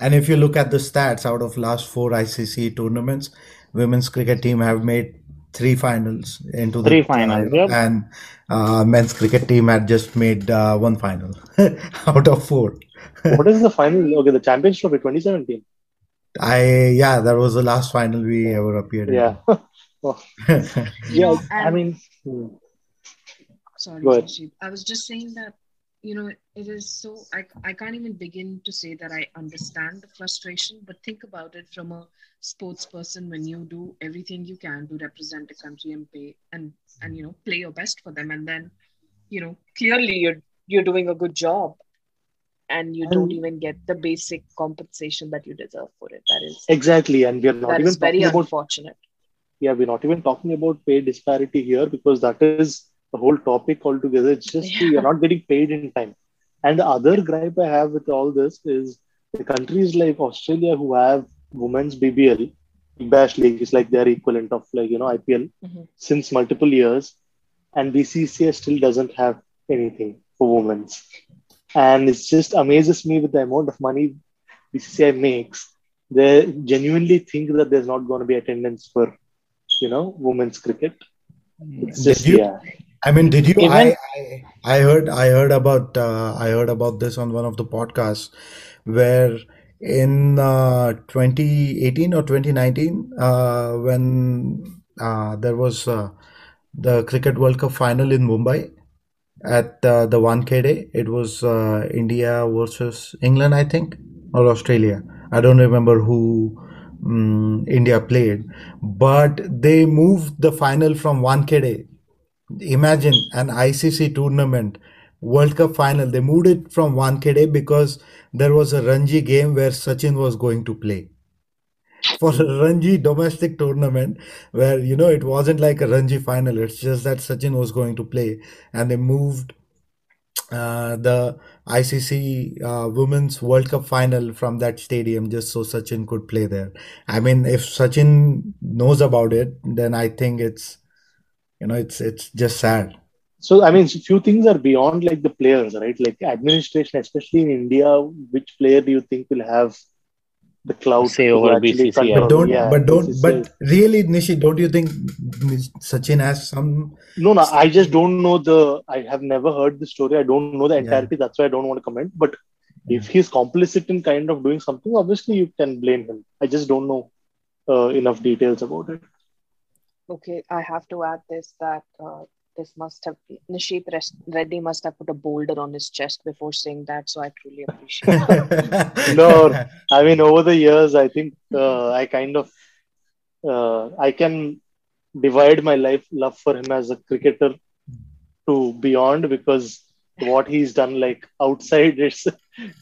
[SPEAKER 1] and if you look at the stats out of last four ICC tournaments, women's cricket team have made three finals into the
[SPEAKER 3] Three finals, yep.
[SPEAKER 1] and uh, men's cricket team had just made uh, one final out of four.
[SPEAKER 4] what is the final? Okay, the Champions Trophy 2017.
[SPEAKER 1] I yeah, that was the last final we ever appeared
[SPEAKER 4] Yeah.
[SPEAKER 1] in.
[SPEAKER 2] You
[SPEAKER 4] yeah.
[SPEAKER 2] know,
[SPEAKER 4] I mean, hmm.
[SPEAKER 2] Sorry,
[SPEAKER 4] Go
[SPEAKER 2] I was just saying that, you know, it is so, I, I can't even begin to say that I understand the frustration, but think about it from a sports person when you do everything you can to represent the country and pay and, and, you know, play your best for them. And then, you know, clearly you're, you're doing a good job and you don't even get the basic compensation that you deserve for it. That is,
[SPEAKER 4] exactly. And we are not even
[SPEAKER 2] very
[SPEAKER 4] talking about
[SPEAKER 2] unfortunate.
[SPEAKER 4] yeah, we're not even talking about pay disparity here because that is the whole topic altogether. It's just
[SPEAKER 2] Yeah.
[SPEAKER 4] you're not getting paid in time. And the other gripe I have with all this is the countries like Australia who have women's BBL, Bash League is like their equivalent of like, you know, IPL
[SPEAKER 2] Mhm.
[SPEAKER 4] since multiple years. And BCCI still doesn't have anything for women's. And it just amazes me with the amount of money BCCI makes. They genuinely think that there's not going to be attendance for, you know, women's cricket. It's
[SPEAKER 1] Did
[SPEAKER 4] just,
[SPEAKER 1] you-
[SPEAKER 4] yeah.
[SPEAKER 1] I mean, did you?
[SPEAKER 3] Even-
[SPEAKER 1] I, I I heard I heard about uh, I heard about this on one of the podcasts where in uh, 2018 or 2019 uh, when uh, there was uh, the Cricket World Cup final in Mumbai at uh, the Wankhede. It was uh, India versus England, I think, or Australia. I don't remember who um, India played, but they moved the final from Wankhede imagine an ICC tournament World Cup final. They moved it from Wankhede because there was a Ranji game where Sachin was going to play. For a Ranji domestic tournament where you know it wasn't like a Ranji final, it's just that Sachin was going to play, and they moved uh, the ICC uh, Women's World Cup final from that stadium just so Sachin could play there. I mean, if Sachin knows about it, then I think it's you know it's it's just sad.
[SPEAKER 4] So, I mean, few things are beyond like the players, right? Like administration, especially in India, which player do you think will have the clout
[SPEAKER 3] Say over
[SPEAKER 4] actually
[SPEAKER 3] BCCI.
[SPEAKER 4] control?
[SPEAKER 1] But don't,
[SPEAKER 4] Yeah,
[SPEAKER 1] but don't,
[SPEAKER 4] BCCI.
[SPEAKER 1] but really, Nishi, don't you think Sachin has some?
[SPEAKER 4] No, no, I just don't know the. I have never heard the story. I don't know the
[SPEAKER 1] Yeah.
[SPEAKER 4] entirety. That's why I don't want to comment. But if he's complicit in kind of doing something, obviously you can blame him. I just don't know uh, enough details about it.
[SPEAKER 2] Okay, I have to add this that uh, this must have Nishit Res- Reddy must have put a boulder on his chest before saying that. So I truly appreciate. it.
[SPEAKER 4] No. I mean, over the years, I think uh, I kind of uh, I can divide my life love for him as a cricketer to beyond because what he's done like outside is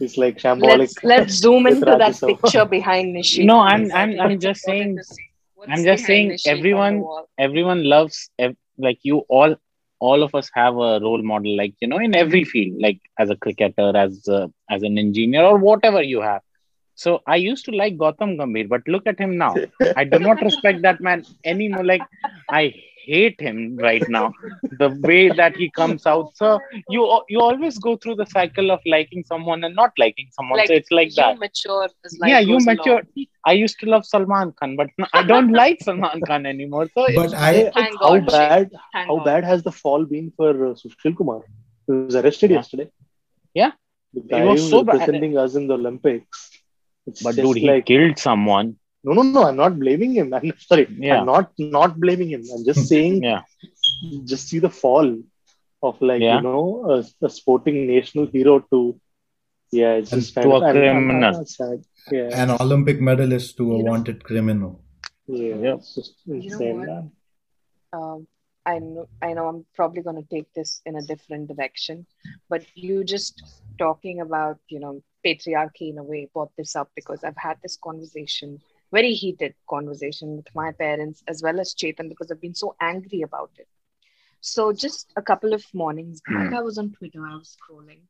[SPEAKER 4] is like shambolic.
[SPEAKER 2] let's let's zoom
[SPEAKER 4] with
[SPEAKER 2] into that
[SPEAKER 4] Rajasthan.
[SPEAKER 2] picture behind Nishit.
[SPEAKER 3] No, I'm-
[SPEAKER 2] I
[SPEAKER 3] I'm- I'm just saying-
[SPEAKER 2] to see what's
[SPEAKER 3] I'm just saying
[SPEAKER 2] Nishit on the
[SPEAKER 3] everyone- everyone loves ev- like you all all of us have a role model like you know in every field like as a cricketer as a, as an engineer or whatever you have. So i used to like gautam gambhir but look at him now. I do not respect that man anymore. Like i hate him right now the way that he comes out so you you always go through the cycle of liking someone and not liking someone
[SPEAKER 2] Like,
[SPEAKER 3] so it's like
[SPEAKER 2] you
[SPEAKER 3] that
[SPEAKER 2] mature as
[SPEAKER 3] yeah you mature
[SPEAKER 2] along.
[SPEAKER 3] i used to love salman khan but no, i don't like salman khan anymore so
[SPEAKER 1] But
[SPEAKER 3] it's,
[SPEAKER 1] I,
[SPEAKER 2] Thank
[SPEAKER 4] how
[SPEAKER 2] God,
[SPEAKER 4] bad
[SPEAKER 2] Thank
[SPEAKER 4] how
[SPEAKER 2] God.
[SPEAKER 4] bad has the fall been for uh, Sushil Kumar? He was arrested
[SPEAKER 3] Yeah.
[SPEAKER 4] yesterday.
[SPEAKER 3] Yeah.
[SPEAKER 4] The
[SPEAKER 3] It
[SPEAKER 4] guy
[SPEAKER 3] was
[SPEAKER 4] who's
[SPEAKER 3] so bad.
[SPEAKER 4] representing us in the Olympics. It's
[SPEAKER 3] but dude he
[SPEAKER 4] like
[SPEAKER 3] killed someone
[SPEAKER 4] no, no, no. I'm not blaming him. I'm sorry.
[SPEAKER 3] Yeah.
[SPEAKER 4] I'm not not blaming him. I'm just saying.
[SPEAKER 3] Yeah.
[SPEAKER 4] Just see the fall of like
[SPEAKER 3] Yeah.
[SPEAKER 4] you know a, a sporting national hero to yeah, it's
[SPEAKER 3] And
[SPEAKER 4] just kind
[SPEAKER 3] to
[SPEAKER 4] of
[SPEAKER 3] a
[SPEAKER 4] and- and-
[SPEAKER 3] criminal.
[SPEAKER 4] and sad. Yeah,
[SPEAKER 1] An Olympic medalist to a
[SPEAKER 2] You know-
[SPEAKER 1] wanted criminal.
[SPEAKER 4] yeah,
[SPEAKER 3] Yeah.
[SPEAKER 4] it's just
[SPEAKER 2] know
[SPEAKER 4] insane,
[SPEAKER 2] what?
[SPEAKER 4] man.
[SPEAKER 2] um, I know I know I'm probably going to take this in a different direction, but you just talking about you know patriarchy in a way brought this up because I've had this conversation, very heated conversation with my parents as well as Chetan because I've been so angry about it. So just a couple of mornings back, I was on Twitter, I was scrolling,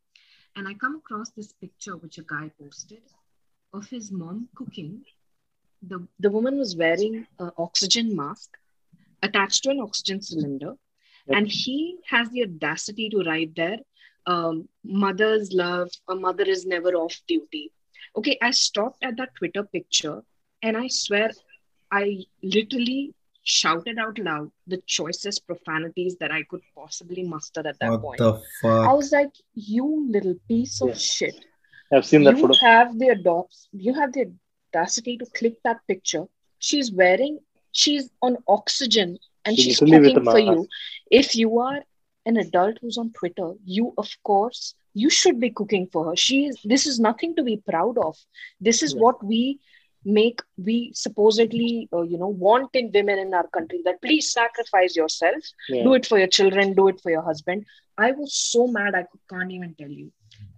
[SPEAKER 2] and I come across this picture which a guy posted of his mom cooking. The the woman was wearing an oxygen mask attached to an oxygen cylinder, and he has the audacity to write there, um, "Mother's love, a mother is never off duty." Okay, I stopped at that Twitter picture, and I swear, I literally shouted out loud the choicest profanities that I could possibly muster at that
[SPEAKER 1] What
[SPEAKER 2] point.
[SPEAKER 1] the
[SPEAKER 2] I was like, "You little piece of
[SPEAKER 4] Yeah.
[SPEAKER 2] shit."
[SPEAKER 4] I've seen that
[SPEAKER 2] you
[SPEAKER 4] photo.
[SPEAKER 2] have the adopt you have the audacity to click that picture she's wearing she's on oxygen and
[SPEAKER 4] She's
[SPEAKER 2] she's
[SPEAKER 4] literally with
[SPEAKER 2] cooking for you if you are an adult who's on twitter you of course you should be cooking for her she is this is nothing to be proud of this is
[SPEAKER 4] Yeah.
[SPEAKER 2] what we make we supposedly uh, you know want in women in our country that please sacrifice yourself
[SPEAKER 4] Yeah.
[SPEAKER 2] do it for your children do it for your husband i was so mad i can't even tell you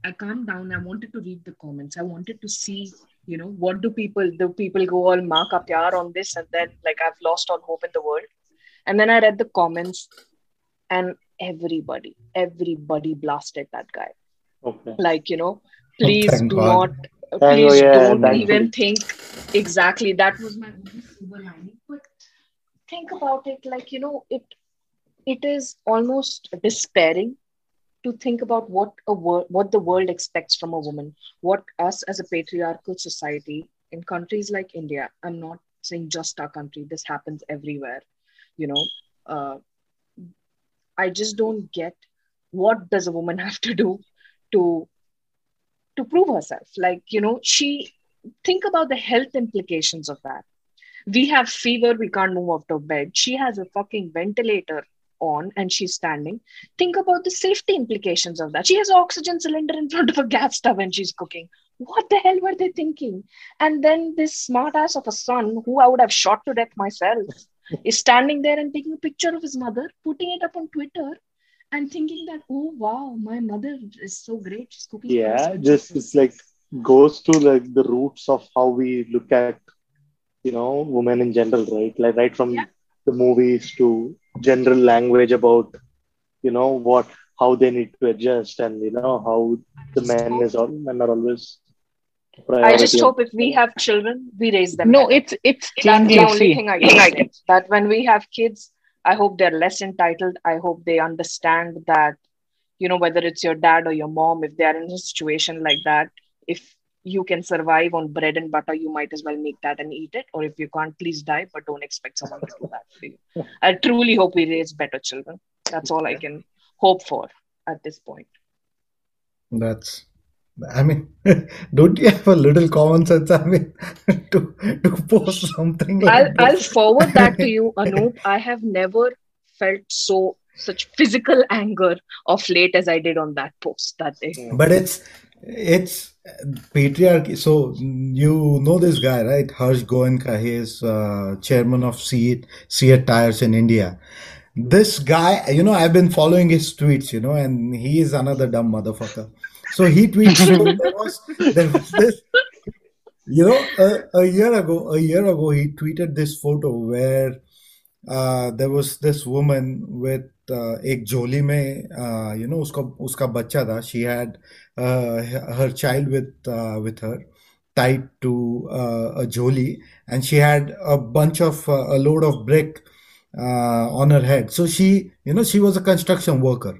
[SPEAKER 2] i calmed down i wanted to read the comments i wanted to see you know what do people do people go all mark up yaar on this and then like i've lost all hope in the world and then i read the comments and everybody everybody blasted that guy
[SPEAKER 4] Okay.
[SPEAKER 2] like you know please
[SPEAKER 1] thank
[SPEAKER 2] do
[SPEAKER 1] God.
[SPEAKER 2] not
[SPEAKER 4] Thank
[SPEAKER 2] please
[SPEAKER 4] yeah,
[SPEAKER 2] don't
[SPEAKER 4] thankfully.
[SPEAKER 2] even think exactly that was my only silver lining but think about it like you know it it is almost despairing to think about what a world what the world expects from a woman what us as a patriarchal society in countries like india i'm not saying just our country this happens everywhere you know uh, i just don't get what does a woman have to do to to prove herself. Like you know she think about the health implications of that. We have fever we can't move out of bed. She has a fucking ventilator on and she's standing. Think about the safety implications of that. She has oxygen cylinder in front of a gas stove and she's cooking. What the hell were they thinking? And then this smart ass of a son who i would have shot to death myself is standing there and taking a picture of his mother putting it up on twitter and thinking that oh wow my mother is so great she's cooking
[SPEAKER 4] Yeah, just it's like goes to like the roots of how we look at you know women in general, right? Like right from
[SPEAKER 2] Yeah.
[SPEAKER 4] the movies to general language about you know what how they need to adjust and you know how the men is all men are always
[SPEAKER 2] I just hope if we have children, we raise them.
[SPEAKER 3] No,
[SPEAKER 2] better.
[SPEAKER 3] it's it's
[SPEAKER 2] That's the only thing I can say. That when we have kids, I hope they're less entitled. I hope they understand that, you know, whether it's your dad or your mom, if they are in a situation like that, if you can survive on bread and butter, you might as well make that and eat it. Or if you can't, please die, but don't expect someone to do that for you. I truly hope we raise better children. That's all I can hope for at this point.
[SPEAKER 1] That's, I mean, don't you have a little common sense? I mean, to to post something like
[SPEAKER 2] I'll, I'll forward that to you, Anoop. I have never felt so such physical anger of late as I did on that post that day.
[SPEAKER 1] But it's it's patriarchy. So you know this guy, right? Harsh Goenka. He is uh, chairman of CEAT CEAT Tires in India. This guy, you know, I've been following his tweets, you know, and he is another dumb motherfucker. So he tweets. so there was there was this, you know, a, a year ago, a year ago, he tweeted this photo where uh, there was this woman with uh, एक झोली में uh, you know उसका उसका बच्चा था she had uh, her child with uh, with her tied to uh, a joli and she had a bunch of uh, a load of brick uh, on her head so she you know she was a construction worker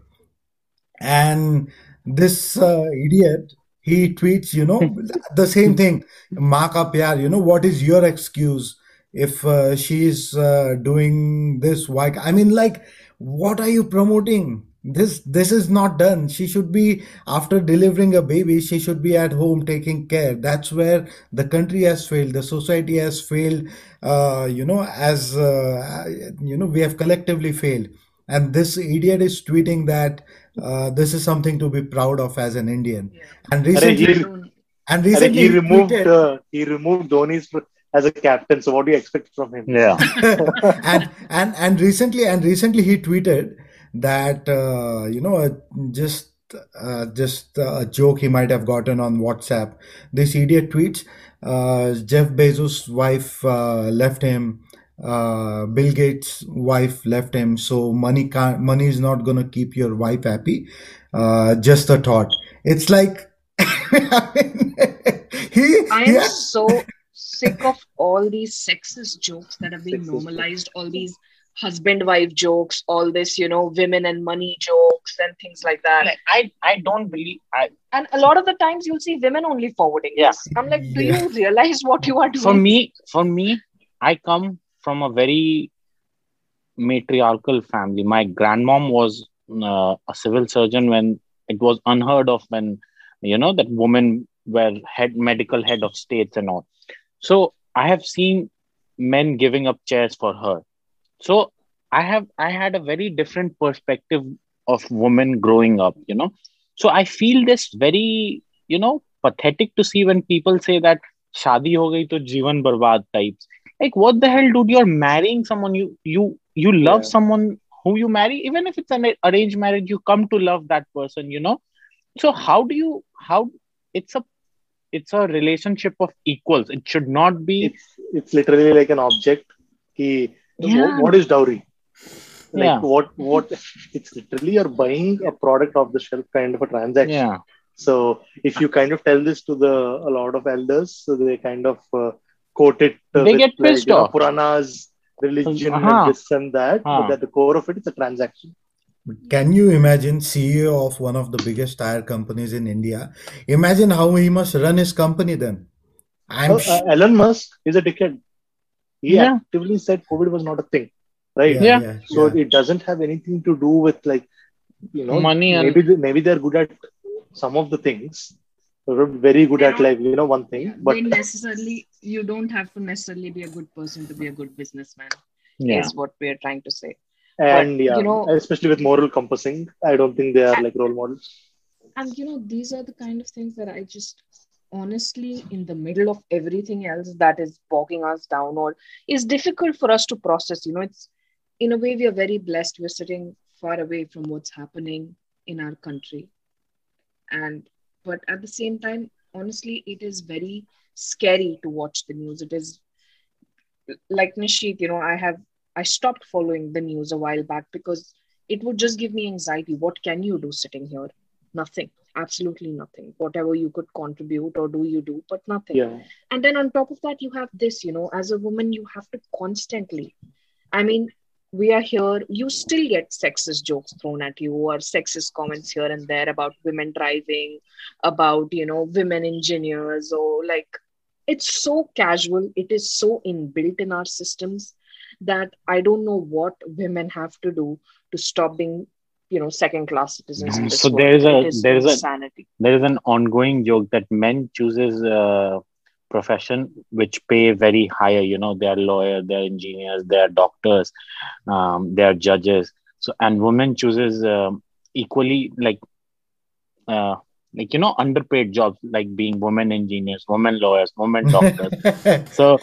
[SPEAKER 1] and this uh, idiot he tweets you know the same thing. Maka pyar you know what is your excuse if uh, she's uh, doing this? Why i mean like what are you promoting? This this is not done. She should be after delivering a baby she should be at home taking care. That's where the country has failed. The society has failed uh, you know as uh, you know we have collectively failed and this idiot is tweeting that uh, this is something to be proud of as an Indian.
[SPEAKER 2] Yeah.
[SPEAKER 1] And
[SPEAKER 4] Arey,
[SPEAKER 1] recently,
[SPEAKER 4] he-
[SPEAKER 1] and
[SPEAKER 4] And
[SPEAKER 1] recently
[SPEAKER 4] he removed
[SPEAKER 1] tweeted-
[SPEAKER 4] uh, he removed Dhoni's as a captain. So what do you expect from him?
[SPEAKER 3] Yeah.
[SPEAKER 1] and and and recently and recently he tweeted that uh, you know uh, just uh, just a joke he might have gotten on WhatsApp. This idiot tweets uh, Jeff Bezos' wife uh, left him. Uh, Bill Gates' wife left him, so money can't. Money is not gonna keep your wife happy. Uh, just a thought. It's like I mean, he.
[SPEAKER 2] I am
[SPEAKER 1] had-
[SPEAKER 2] so sick of all these sexist jokes that have been
[SPEAKER 4] Sexist
[SPEAKER 2] normalized, all these husband wife jokes, all this, you know, women and money jokes and things like that.
[SPEAKER 3] Like, I I don't believe I
[SPEAKER 2] And a lot of the times you'll see women only forwarding
[SPEAKER 3] Yeah.
[SPEAKER 2] I'm like, do
[SPEAKER 1] Yeah.
[SPEAKER 2] you realize what you are doing?
[SPEAKER 3] for me for me I come from a very matriarchal family. My grandmom was uh, a civil surgeon when it was unheard of when you know that women were head medical head of states and all. So I have seen men giving up chairs for her. So I have I had a very different perspective of women growing up, you know. So I feel this very, you know, pathetic to see when people say that shadi ho gayi to jivan barbaad types like what the hell, dude? You're marrying someone you you you love
[SPEAKER 4] Yeah.
[SPEAKER 3] someone who you marry, even if it's an arranged marriage, you come to love that person, you know. So how do you how it's a it's a relationship of equals. It should not be
[SPEAKER 4] It's it's literally like an object. He
[SPEAKER 3] Yeah.
[SPEAKER 4] what is dowry? Like
[SPEAKER 3] Yeah.
[SPEAKER 4] what what it's literally you're buying a product off the shelf kind of a transaction.
[SPEAKER 3] yeah.
[SPEAKER 4] So if you kind of tell this to the a lot of elders, so they kind of uh, quote it. Uh,
[SPEAKER 3] They
[SPEAKER 4] with,
[SPEAKER 3] get pissed
[SPEAKER 4] like, you know,
[SPEAKER 3] off.
[SPEAKER 4] Puranas, religion,
[SPEAKER 3] Uh-huh.
[SPEAKER 4] and this and that.
[SPEAKER 3] Uh-huh.
[SPEAKER 4] But at the core of it, it's a transaction.
[SPEAKER 1] Can you imagine CEO of one of the biggest tire companies in India? Imagine how he must run his company then. I'm
[SPEAKER 4] Uh, uh, Elon Musk is a dickhead. He
[SPEAKER 3] Yeah.
[SPEAKER 4] actively said COVID was not a thing, right?
[SPEAKER 3] Yeah.
[SPEAKER 4] So
[SPEAKER 1] yeah.
[SPEAKER 4] it doesn't have anything to do with like, you know,
[SPEAKER 3] Money and-
[SPEAKER 4] maybe they, maybe they're good at some of the things. Very good at like you know one thing, but
[SPEAKER 2] necessarily you don't have to necessarily be a good person to be a good businessman
[SPEAKER 3] Yeah.
[SPEAKER 2] is what we're trying to say
[SPEAKER 4] and
[SPEAKER 2] But,
[SPEAKER 4] yeah,
[SPEAKER 2] you know-
[SPEAKER 4] especially with moral compassing, I don't think they are like role models.
[SPEAKER 2] and you know these are the kind of things that i just honestly in the middle of everything else that is bogging us down or is difficult for us to process you know it's in a way we are very blessed we're sitting far away from what's happening in our country and but at the same time honestly it is very scary to watch the news. It is like nishit you know i have i stopped following the news a while back because it would just give me anxiety. What can you do sitting here? Nothing. Absolutely nothing. Whatever you could contribute or do you do but nothing.
[SPEAKER 4] Yeah,
[SPEAKER 2] and then on top of that you have this you know as a woman you have to constantly i mean we are here you still get sexist jokes thrown at you or sexist comments here and there about women driving about you know women engineers or like it's so casual it is so inbuilt in our systems that i don't know what women have to do to stop being you know second class citizens mm-hmm. this
[SPEAKER 3] So there is a-
[SPEAKER 2] is
[SPEAKER 3] there is a-
[SPEAKER 2] insanity.
[SPEAKER 3] there is an ongoing joke that men chooses a profession which pay very higher you know they are lawyers they are engineers they are doctors um, they are judges so and women chooses um, equally like uh, like you know underpaid jobs like being women engineers women lawyers women doctors so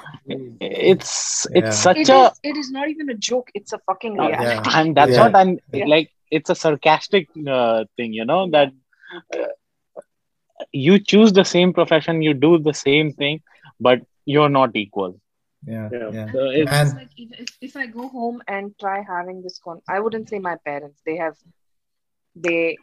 [SPEAKER 3] it's
[SPEAKER 1] Yeah.
[SPEAKER 3] it's such
[SPEAKER 2] It
[SPEAKER 3] a
[SPEAKER 2] is, it is not even a joke it's a fucking
[SPEAKER 3] Uh,
[SPEAKER 2] reality
[SPEAKER 3] and that's
[SPEAKER 1] Yeah.
[SPEAKER 3] what i'm
[SPEAKER 2] Yeah.
[SPEAKER 3] like it's a sarcastic uh, thing you know that uh, you choose the same profession you do the same thing but you're not equal
[SPEAKER 1] yeah,
[SPEAKER 4] Yeah.
[SPEAKER 1] yeah.
[SPEAKER 3] so it's,
[SPEAKER 1] And-
[SPEAKER 2] like if, if, if I go home and try having this con, I wouldn't say my parents. They have, they,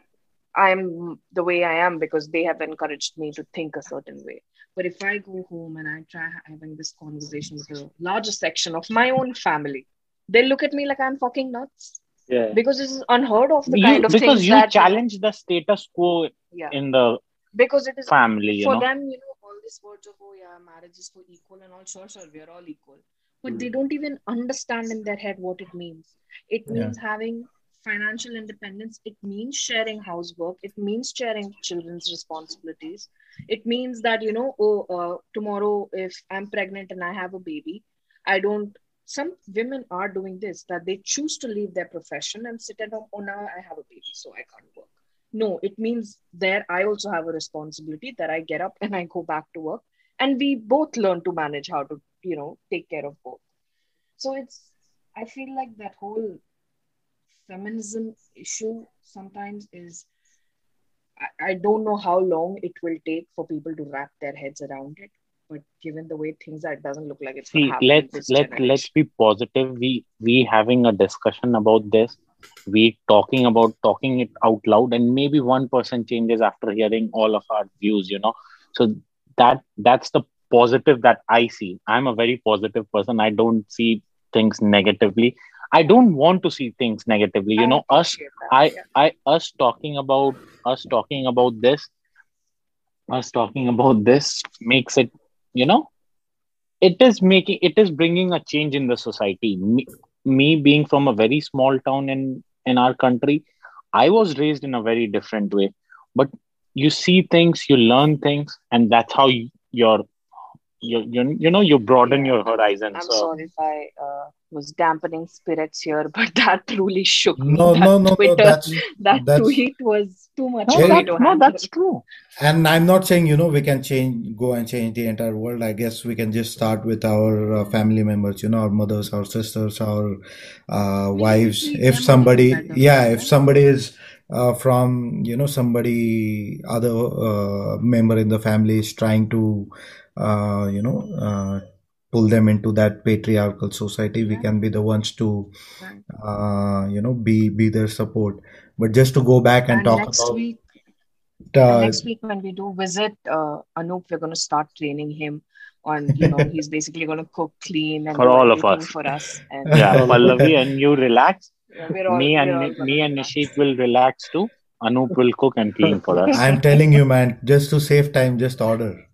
[SPEAKER 2] I'm the way I am because they have encouraged me to think a certain way. But if I go home and I try having this conversation with a larger section of my own family, they look at me like I'm fucking nuts
[SPEAKER 4] yeah.
[SPEAKER 2] because this is unheard of. The
[SPEAKER 3] you,
[SPEAKER 2] kind of
[SPEAKER 3] because
[SPEAKER 2] things
[SPEAKER 3] you
[SPEAKER 2] that
[SPEAKER 3] challenge the status quo
[SPEAKER 2] yeah,
[SPEAKER 3] in the
[SPEAKER 2] because it is
[SPEAKER 3] family you
[SPEAKER 2] for
[SPEAKER 3] know
[SPEAKER 2] them, you know, all these words of oh yeah, marriage is for equal and all. Sure, sure, we are all equal, but they don't even understand in their head what it means. It
[SPEAKER 1] Yeah.
[SPEAKER 2] means having financial independence. It means sharing housework. It means sharing children's responsibilities. It means that you know, oh, uh, tomorrow if I'm pregnant and I have a baby, I don't some women are doing this that they choose to leave their profession and sit at home. Oh, now I have a baby, so I can't work. No, it means there I also have a responsibility that I get up and I go back to work, and we both learn to manage how to you know take care of both. So it's I feel like that whole feminism issue sometimes is I, I don't know how long it will take for people to wrap their heads around it but given the way things are it doesn't look like it's
[SPEAKER 3] See,
[SPEAKER 2] going to happen
[SPEAKER 3] let's let let's be positive. We we having a discussion about this. We talking about talking it out loud, and maybe one person changes after hearing all of our views. You know, so that that's the positive that I see. I'm a very positive person. I don't see things negatively. I don't want to see things negatively. You
[SPEAKER 2] I
[SPEAKER 3] know, us
[SPEAKER 2] that,
[SPEAKER 3] I
[SPEAKER 2] yeah.
[SPEAKER 3] I us talking about us talking about this us talking about this makes it you know it is making it is bringing a change in the society me, being from a very small town in in our country i was raised in a very different way. But you see things you learn things and that's how you, your you, you, you know you broaden
[SPEAKER 2] Yeah.
[SPEAKER 3] your horizon
[SPEAKER 2] I'm
[SPEAKER 3] so
[SPEAKER 2] sorry if I uh, was dampening spirits here, but that truly shook me.
[SPEAKER 1] No,
[SPEAKER 2] that
[SPEAKER 1] no, no, no.
[SPEAKER 2] Twitter,
[SPEAKER 1] That's
[SPEAKER 2] that
[SPEAKER 1] that's
[SPEAKER 2] tweet was too much
[SPEAKER 3] no,
[SPEAKER 2] for me
[SPEAKER 1] Jay,
[SPEAKER 3] that, no that's true
[SPEAKER 1] and I'm not saying, you know, we can change, go and change the entire world. I guess we can just start with our uh, family members, you know, our mothers, our sisters, our uh,
[SPEAKER 2] We need to
[SPEAKER 1] wives. If
[SPEAKER 2] them a little
[SPEAKER 1] somebody, yeah, if somebody is uh, from, you know, somebody, other uh, member in the family is trying to, uh, you know, uh, pull them into that patriarchal society, we can be the ones to, uh, you know, be be their support. But just to go back and
[SPEAKER 2] And
[SPEAKER 1] talk
[SPEAKER 2] next
[SPEAKER 1] about
[SPEAKER 2] week, and
[SPEAKER 1] uh,
[SPEAKER 2] next week when we do visit uh, Anoop, we're going to start training him on, you know, he's basically going to cook, clean, and
[SPEAKER 3] for all of us
[SPEAKER 2] for us. And
[SPEAKER 3] yeah
[SPEAKER 4] All
[SPEAKER 3] pallavi and you relax
[SPEAKER 2] yeah, all
[SPEAKER 3] me and me and
[SPEAKER 2] relax.
[SPEAKER 3] nishit will relax too anup will cook and clean for us
[SPEAKER 1] I'm telling you, man, just to save time, just order,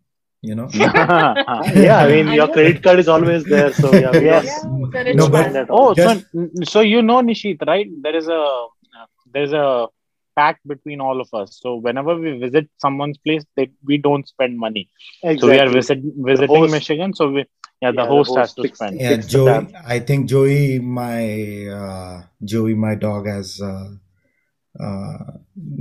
[SPEAKER 1] you know.
[SPEAKER 4] yeah, I mean,
[SPEAKER 2] I
[SPEAKER 4] your
[SPEAKER 2] know.
[SPEAKER 4] credit card is always there, so yeah,
[SPEAKER 3] Yes.
[SPEAKER 2] Yeah,
[SPEAKER 4] don't
[SPEAKER 2] the
[SPEAKER 4] we
[SPEAKER 2] rich
[SPEAKER 1] No,
[SPEAKER 4] don't
[SPEAKER 1] but
[SPEAKER 4] mind
[SPEAKER 2] man.
[SPEAKER 4] at all.
[SPEAKER 3] Oh, so so you know Nishit, right? There is a there's a pact between all of us. So whenever we visit someone's place, they, we don't spend money. exactly. So we are
[SPEAKER 4] Exactly.
[SPEAKER 3] visit, visiting
[SPEAKER 4] host,
[SPEAKER 3] Michigan. So we yeah, the
[SPEAKER 4] yeah, the
[SPEAKER 3] host has to
[SPEAKER 4] fixed
[SPEAKER 3] spend.
[SPEAKER 1] yeah,
[SPEAKER 4] fixed the tab.
[SPEAKER 1] Joey. I think Joey, my uh, Joey, my dog has uh, uh,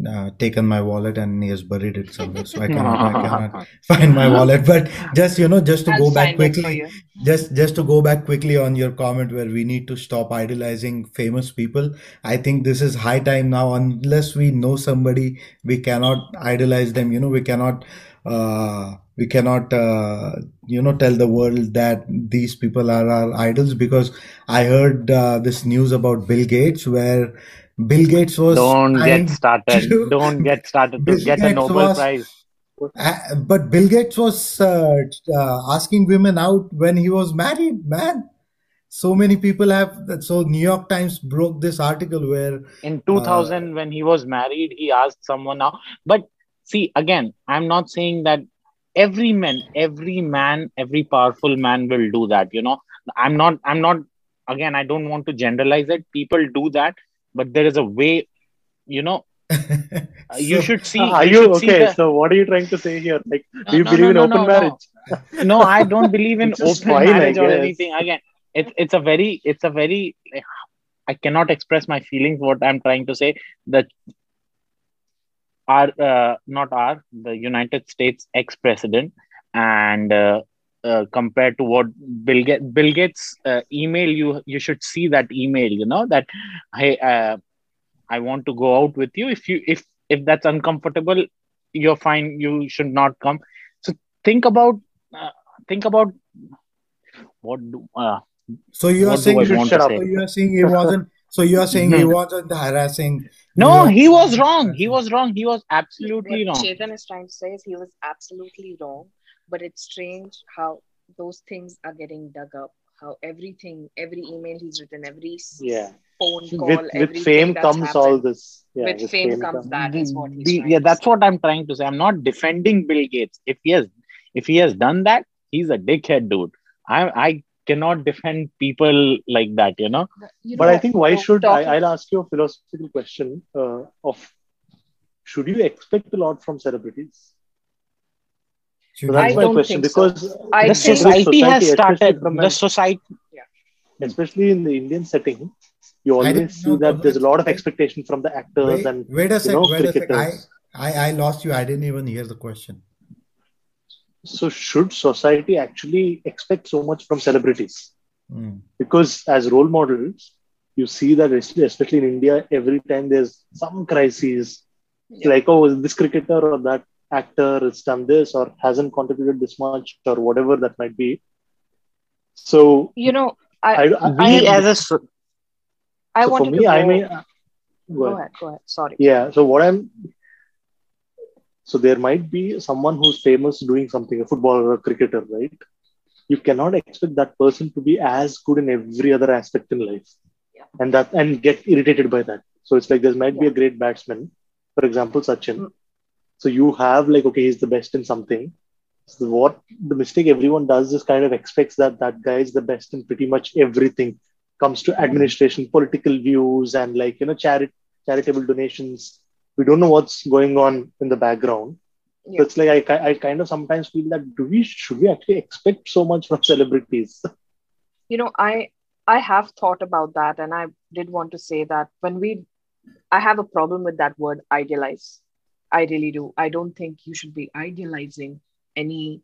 [SPEAKER 1] uh, taken my wallet and he has buried it somewhere. So I cannot, I cannot find my wallet. But just you know, just to
[SPEAKER 2] I'll
[SPEAKER 1] go back
[SPEAKER 2] find it for
[SPEAKER 1] quickly, just just to go back quickly on your comment where we need to stop idolizing famous people. I think this is high time now. Unless we know somebody, we cannot idolize them. You know, we cannot. Uh, we cannot, uh, you know, tell the world that these people are our idols because I heard uh, this news about Bill Gates where Bill Gates was
[SPEAKER 3] Don't get started.
[SPEAKER 1] to
[SPEAKER 3] Don't get started to
[SPEAKER 1] Bill
[SPEAKER 3] get a
[SPEAKER 1] Gates
[SPEAKER 3] Nobel
[SPEAKER 1] was
[SPEAKER 3] Prize.
[SPEAKER 1] uh, but Bill Gates was uh, uh, asking women out when he was married, man. So many people have. So New York Times broke this article where
[SPEAKER 3] In
[SPEAKER 1] uh,
[SPEAKER 3] 2000, when he was married, he asked someone out. But see, again, I'm not saying that every man, every man, every powerful man will do that. You know, I'm not. I'm not. Again, I don't want to generalize it. People do that, but there is a way. You know, uh, you should see.
[SPEAKER 4] Are
[SPEAKER 3] You
[SPEAKER 4] you okay?
[SPEAKER 3] the.
[SPEAKER 4] So, what are you trying to say here? Like, do you
[SPEAKER 3] no,
[SPEAKER 4] believe
[SPEAKER 3] no,
[SPEAKER 4] in open
[SPEAKER 3] no, no.
[SPEAKER 4] marriage?
[SPEAKER 3] No, I don't believe in open
[SPEAKER 4] fine,
[SPEAKER 3] marriage or anything. Again, it's it's a very it's a very I cannot express my feelings. What I'm trying to say that our uh, not our the United States ex-president and uh, uh, compared to what Bill Gates Bill Gates uh, email you you should see that email. You know that hey uh, I want to go out with you. If you if if that's uncomfortable, you're fine. You should not come. So think about uh, think about what do uh,
[SPEAKER 1] so you are saying
[SPEAKER 4] You should shut up.
[SPEAKER 1] so you are saying he wasn't. So you are saying he wasn't harassing
[SPEAKER 3] No,
[SPEAKER 1] York
[SPEAKER 3] he was wrong. He was wrong. He was
[SPEAKER 2] What
[SPEAKER 3] absolutely wrong.
[SPEAKER 2] Chetan is trying to say is he was absolutely wrong, but it's strange how those things are getting dug up. How everything, every email he's written, every
[SPEAKER 4] Yeah.
[SPEAKER 2] phone call,
[SPEAKER 4] With with fame
[SPEAKER 2] that's
[SPEAKER 4] comes all this. Yeah,
[SPEAKER 2] With
[SPEAKER 4] with
[SPEAKER 2] fame
[SPEAKER 4] fame
[SPEAKER 2] comes
[SPEAKER 4] comes.
[SPEAKER 2] that what he's
[SPEAKER 3] the- yeah, that's what I'm trying to say. I'm not defending Bill Gates. If he has, if he has done that, he's a dickhead, dude. I I cannot defend people like that. You know.
[SPEAKER 2] The- You
[SPEAKER 4] But I think why
[SPEAKER 2] so
[SPEAKER 4] should I, i'll ask you a philosophical question uh, of should you expect a lot from celebrities?
[SPEAKER 1] Should
[SPEAKER 4] So that's
[SPEAKER 2] I
[SPEAKER 4] my
[SPEAKER 2] don't
[SPEAKER 4] question
[SPEAKER 2] think so.
[SPEAKER 4] because
[SPEAKER 2] I
[SPEAKER 3] the
[SPEAKER 2] think
[SPEAKER 3] society has started.
[SPEAKER 4] from
[SPEAKER 3] The
[SPEAKER 4] an-
[SPEAKER 3] society.
[SPEAKER 4] especially in the Indian setting, you always see
[SPEAKER 1] know
[SPEAKER 4] that there's a lot of expectation from the actors
[SPEAKER 1] wait,
[SPEAKER 4] and
[SPEAKER 1] wait a
[SPEAKER 4] you
[SPEAKER 1] sec,
[SPEAKER 4] know
[SPEAKER 1] wait a sec. I. I, I lost you. I didn't even hear the question.
[SPEAKER 4] So should society actually expect so much from celebrities?
[SPEAKER 1] Hmm.
[SPEAKER 4] Because as role models, you see that especially especially in India, every time there's some crisis,
[SPEAKER 2] Yeah.
[SPEAKER 4] like oh this cricketer or that actor has done this or hasn't contributed this much or whatever that might be. So
[SPEAKER 2] You know, I
[SPEAKER 4] I, I,
[SPEAKER 3] We as a so-
[SPEAKER 2] I
[SPEAKER 4] so for me,
[SPEAKER 2] to go.
[SPEAKER 4] I mean, go
[SPEAKER 2] go
[SPEAKER 4] ahead.
[SPEAKER 2] ahead, go ahead. Sorry.
[SPEAKER 4] Yeah. So what I'm so there might be someone who's famous doing something, a footballer or a cricketer, right? You cannot expect that person to be as good in every other aspect in life.
[SPEAKER 2] Yeah.
[SPEAKER 4] And that and get irritated by that. So it's like there might be a great batsman, for example, Sachin.
[SPEAKER 2] Mm.
[SPEAKER 4] So you have like, okay, he's the best in something. So what the mistake everyone does is kind of expects that that guy is the best in pretty much everything. Comes to administration, political views, and like you know, charit- charitable donations. We don't know what's going on in the background. So it's like I, I kind of sometimes feel that do we should we actually expect so much from celebrities?
[SPEAKER 2] You know, I I have thought about that, and I did want to say that when we, I have a problem with that word idealize. I really do. I don't think you should be idealizing any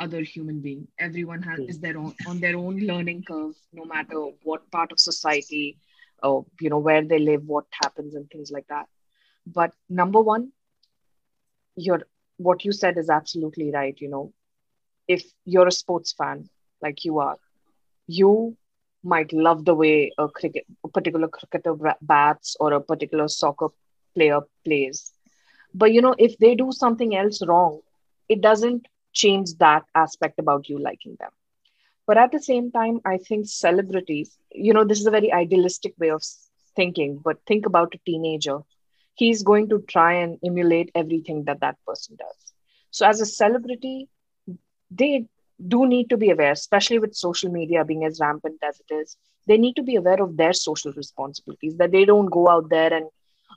[SPEAKER 2] other human being. Everyone has is their own on their own learning curve, no matter what part of society or you know where they live, what happens, and things like that. But number one, your what you said is absolutely right. You know, if you're a sports fan like you are, you might love the way a cricket, a particular cricketer bats or a particular soccer player plays. But you know, if they do something else wrong, it doesn't change that aspect about you liking them. But at the same time, I think celebrities, you know, this is a very idealistic way of thinking, but think about a teenager. He's going to try and emulate everything that that person does. So, as a celebrity, they do need to be aware, especially with social media being as rampant as it is. They need to be aware of their social responsibilities, that they don't go out there and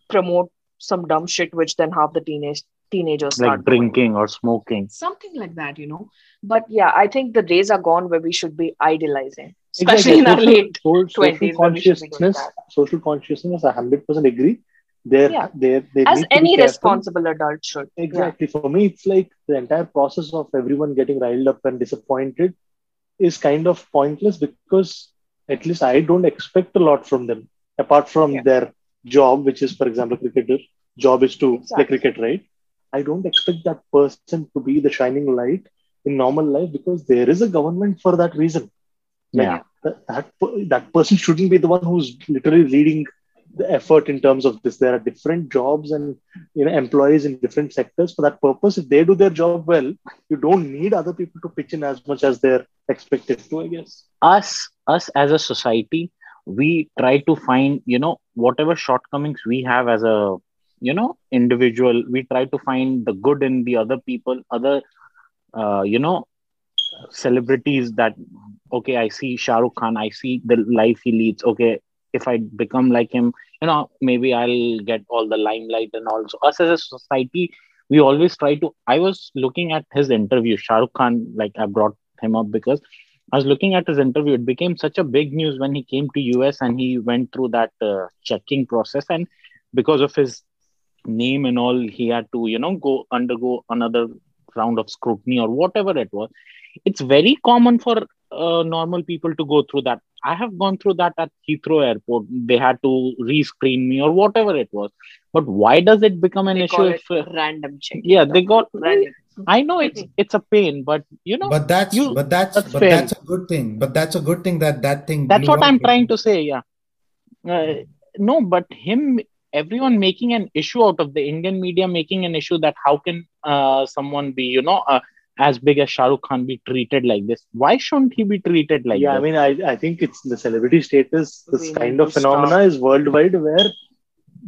[SPEAKER 2] promote some dumb shit, which then half the teenage teenagers start
[SPEAKER 3] like
[SPEAKER 2] doing
[SPEAKER 3] drinking or smoking.
[SPEAKER 2] something like that, you know. But yeah, I think the days are gone where we should be idealizing especially in our
[SPEAKER 4] Social-
[SPEAKER 2] late
[SPEAKER 4] so- social
[SPEAKER 2] 20s where we should be doing
[SPEAKER 4] consciousness, social consciousness, I hundred percent agree. They're,
[SPEAKER 2] Yeah.
[SPEAKER 4] they're, they
[SPEAKER 2] as
[SPEAKER 4] need to be
[SPEAKER 2] any responsible adult should. Yeah.
[SPEAKER 4] Exactly. For me, it's like the entire process of everyone getting riled up and disappointed is kind of pointless because at least I don't expect a lot from them apart from
[SPEAKER 2] Yeah.
[SPEAKER 4] their job, which is, for example, cricketer job is to play cricket, right? I don't expect that person to be the shining light in normal life because there is a government for that reason. Like,
[SPEAKER 3] Yeah.
[SPEAKER 4] that, that that person shouldn't be the one who's literally leading the effort in terms of this. There are different jobs and you know employees in different sectors for that purpose. If they do their job well, you don't need other people to pitch in as much as they're expected to. I guess.
[SPEAKER 3] Us, us as a society, we try to find, you know, whatever shortcomings we have as a, you know, individual. We try to find the good in the other people, other, uh, you know, celebrities that okay i see shah rukh khan i see the life he leads okay if i become like him you know maybe i'll get all the limelight and also us as a society we always try to i was looking at his interview shah rukh khan like i brought him up because i was looking at his interview. It became such a big news when he came to us and he went through that uh, checking process. And because of his name and all he had to you know go undergo another round of scrutiny or whatever it was. It's very common for uh, normal people to go through that. I have gone through that at heathrow airport. They had to rescreen me or whatever it was. But why does it become an
[SPEAKER 2] They
[SPEAKER 3] issue if
[SPEAKER 2] random check.
[SPEAKER 3] yeah they got
[SPEAKER 2] Random.
[SPEAKER 3] I know it's it's a pain but you know
[SPEAKER 1] But that's
[SPEAKER 3] you-
[SPEAKER 1] but that's,
[SPEAKER 3] that's
[SPEAKER 1] but
[SPEAKER 3] fair.
[SPEAKER 1] that's a good thing. But that's a good thing that that thing.
[SPEAKER 3] that's
[SPEAKER 1] blew
[SPEAKER 3] what
[SPEAKER 1] up.
[SPEAKER 3] i'm trying to say yeah uh, no but him everyone making an issue out of the indian media making an issue that how can uh, someone be you know uh, as big as shah rukh khan be treated like this why shouldn't he be treated like
[SPEAKER 4] yeah, I mean, I, I think it's the celebrity status. This
[SPEAKER 2] We
[SPEAKER 4] kind of
[SPEAKER 2] to
[SPEAKER 4] phenomena is worldwide where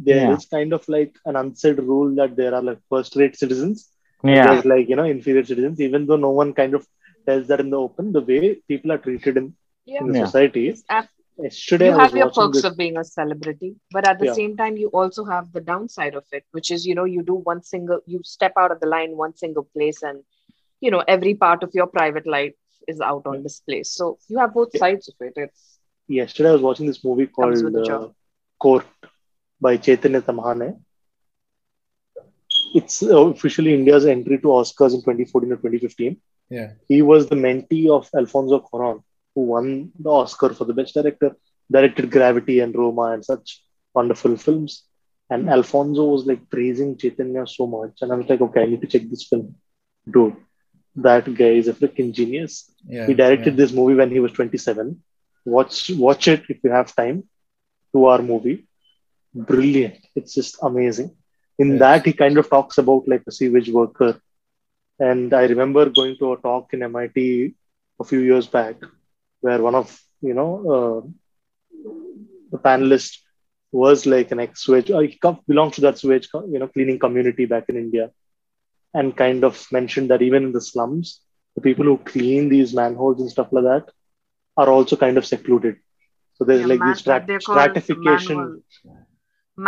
[SPEAKER 4] there is
[SPEAKER 3] Yeah.
[SPEAKER 4] kind of like an unsaid rule that there are like first-rate citizens
[SPEAKER 3] yeah
[SPEAKER 4] there's like you know inferior citizens even though no one kind of tells that in the open the way people are treated in,
[SPEAKER 2] Yeah.
[SPEAKER 4] in the
[SPEAKER 3] Yeah.
[SPEAKER 4] society
[SPEAKER 2] It's af-
[SPEAKER 4] yesterday
[SPEAKER 2] you
[SPEAKER 4] I
[SPEAKER 2] have your
[SPEAKER 4] watching
[SPEAKER 2] perks
[SPEAKER 4] this,
[SPEAKER 2] of being a celebrity, but at the
[SPEAKER 4] Yeah.
[SPEAKER 2] same time, you also have the downside of it, which is, you know, you do one single, you step out of the line one single place, and, you know, every part of your private life is out on display. So you have both
[SPEAKER 4] Yeah.
[SPEAKER 2] sides of it. It's
[SPEAKER 4] yesterday I was watching this movie called uh. Court by Chaitanya Tamhane. It's uh, officially India's entry to Oscars in 2014 or 2015.
[SPEAKER 1] Yeah.
[SPEAKER 4] He was the mentee of Alfonso Cuarón, who won the Oscar for the best director, directed Gravity and Roma and such wonderful films. And Alfonso was like praising Chaitanya so much. And I was like, okay, I need to check this film. Dude, that guy is a freaking genius.
[SPEAKER 1] Yeah.
[SPEAKER 4] He directed
[SPEAKER 1] yeah.
[SPEAKER 4] this movie when he was 27. Watch watch it if you have time. Two hour movie. Brilliant. It's just amazing. In
[SPEAKER 1] Yes.
[SPEAKER 4] that, he kind of talks about like a sewage worker. And I remember going to a talk in MIT a few years back where one of, you know, uh, the panelists was like an ex-sewage, or he come, belongs to that sewage, you know, cleaning community back in India and kind of mentioned that even in the slums, the people who clean these manholes and stuff like that are also kind of secluded. So there's
[SPEAKER 2] Yeah,
[SPEAKER 4] like
[SPEAKER 2] man-
[SPEAKER 4] this strat- stratification.
[SPEAKER 2] Manual,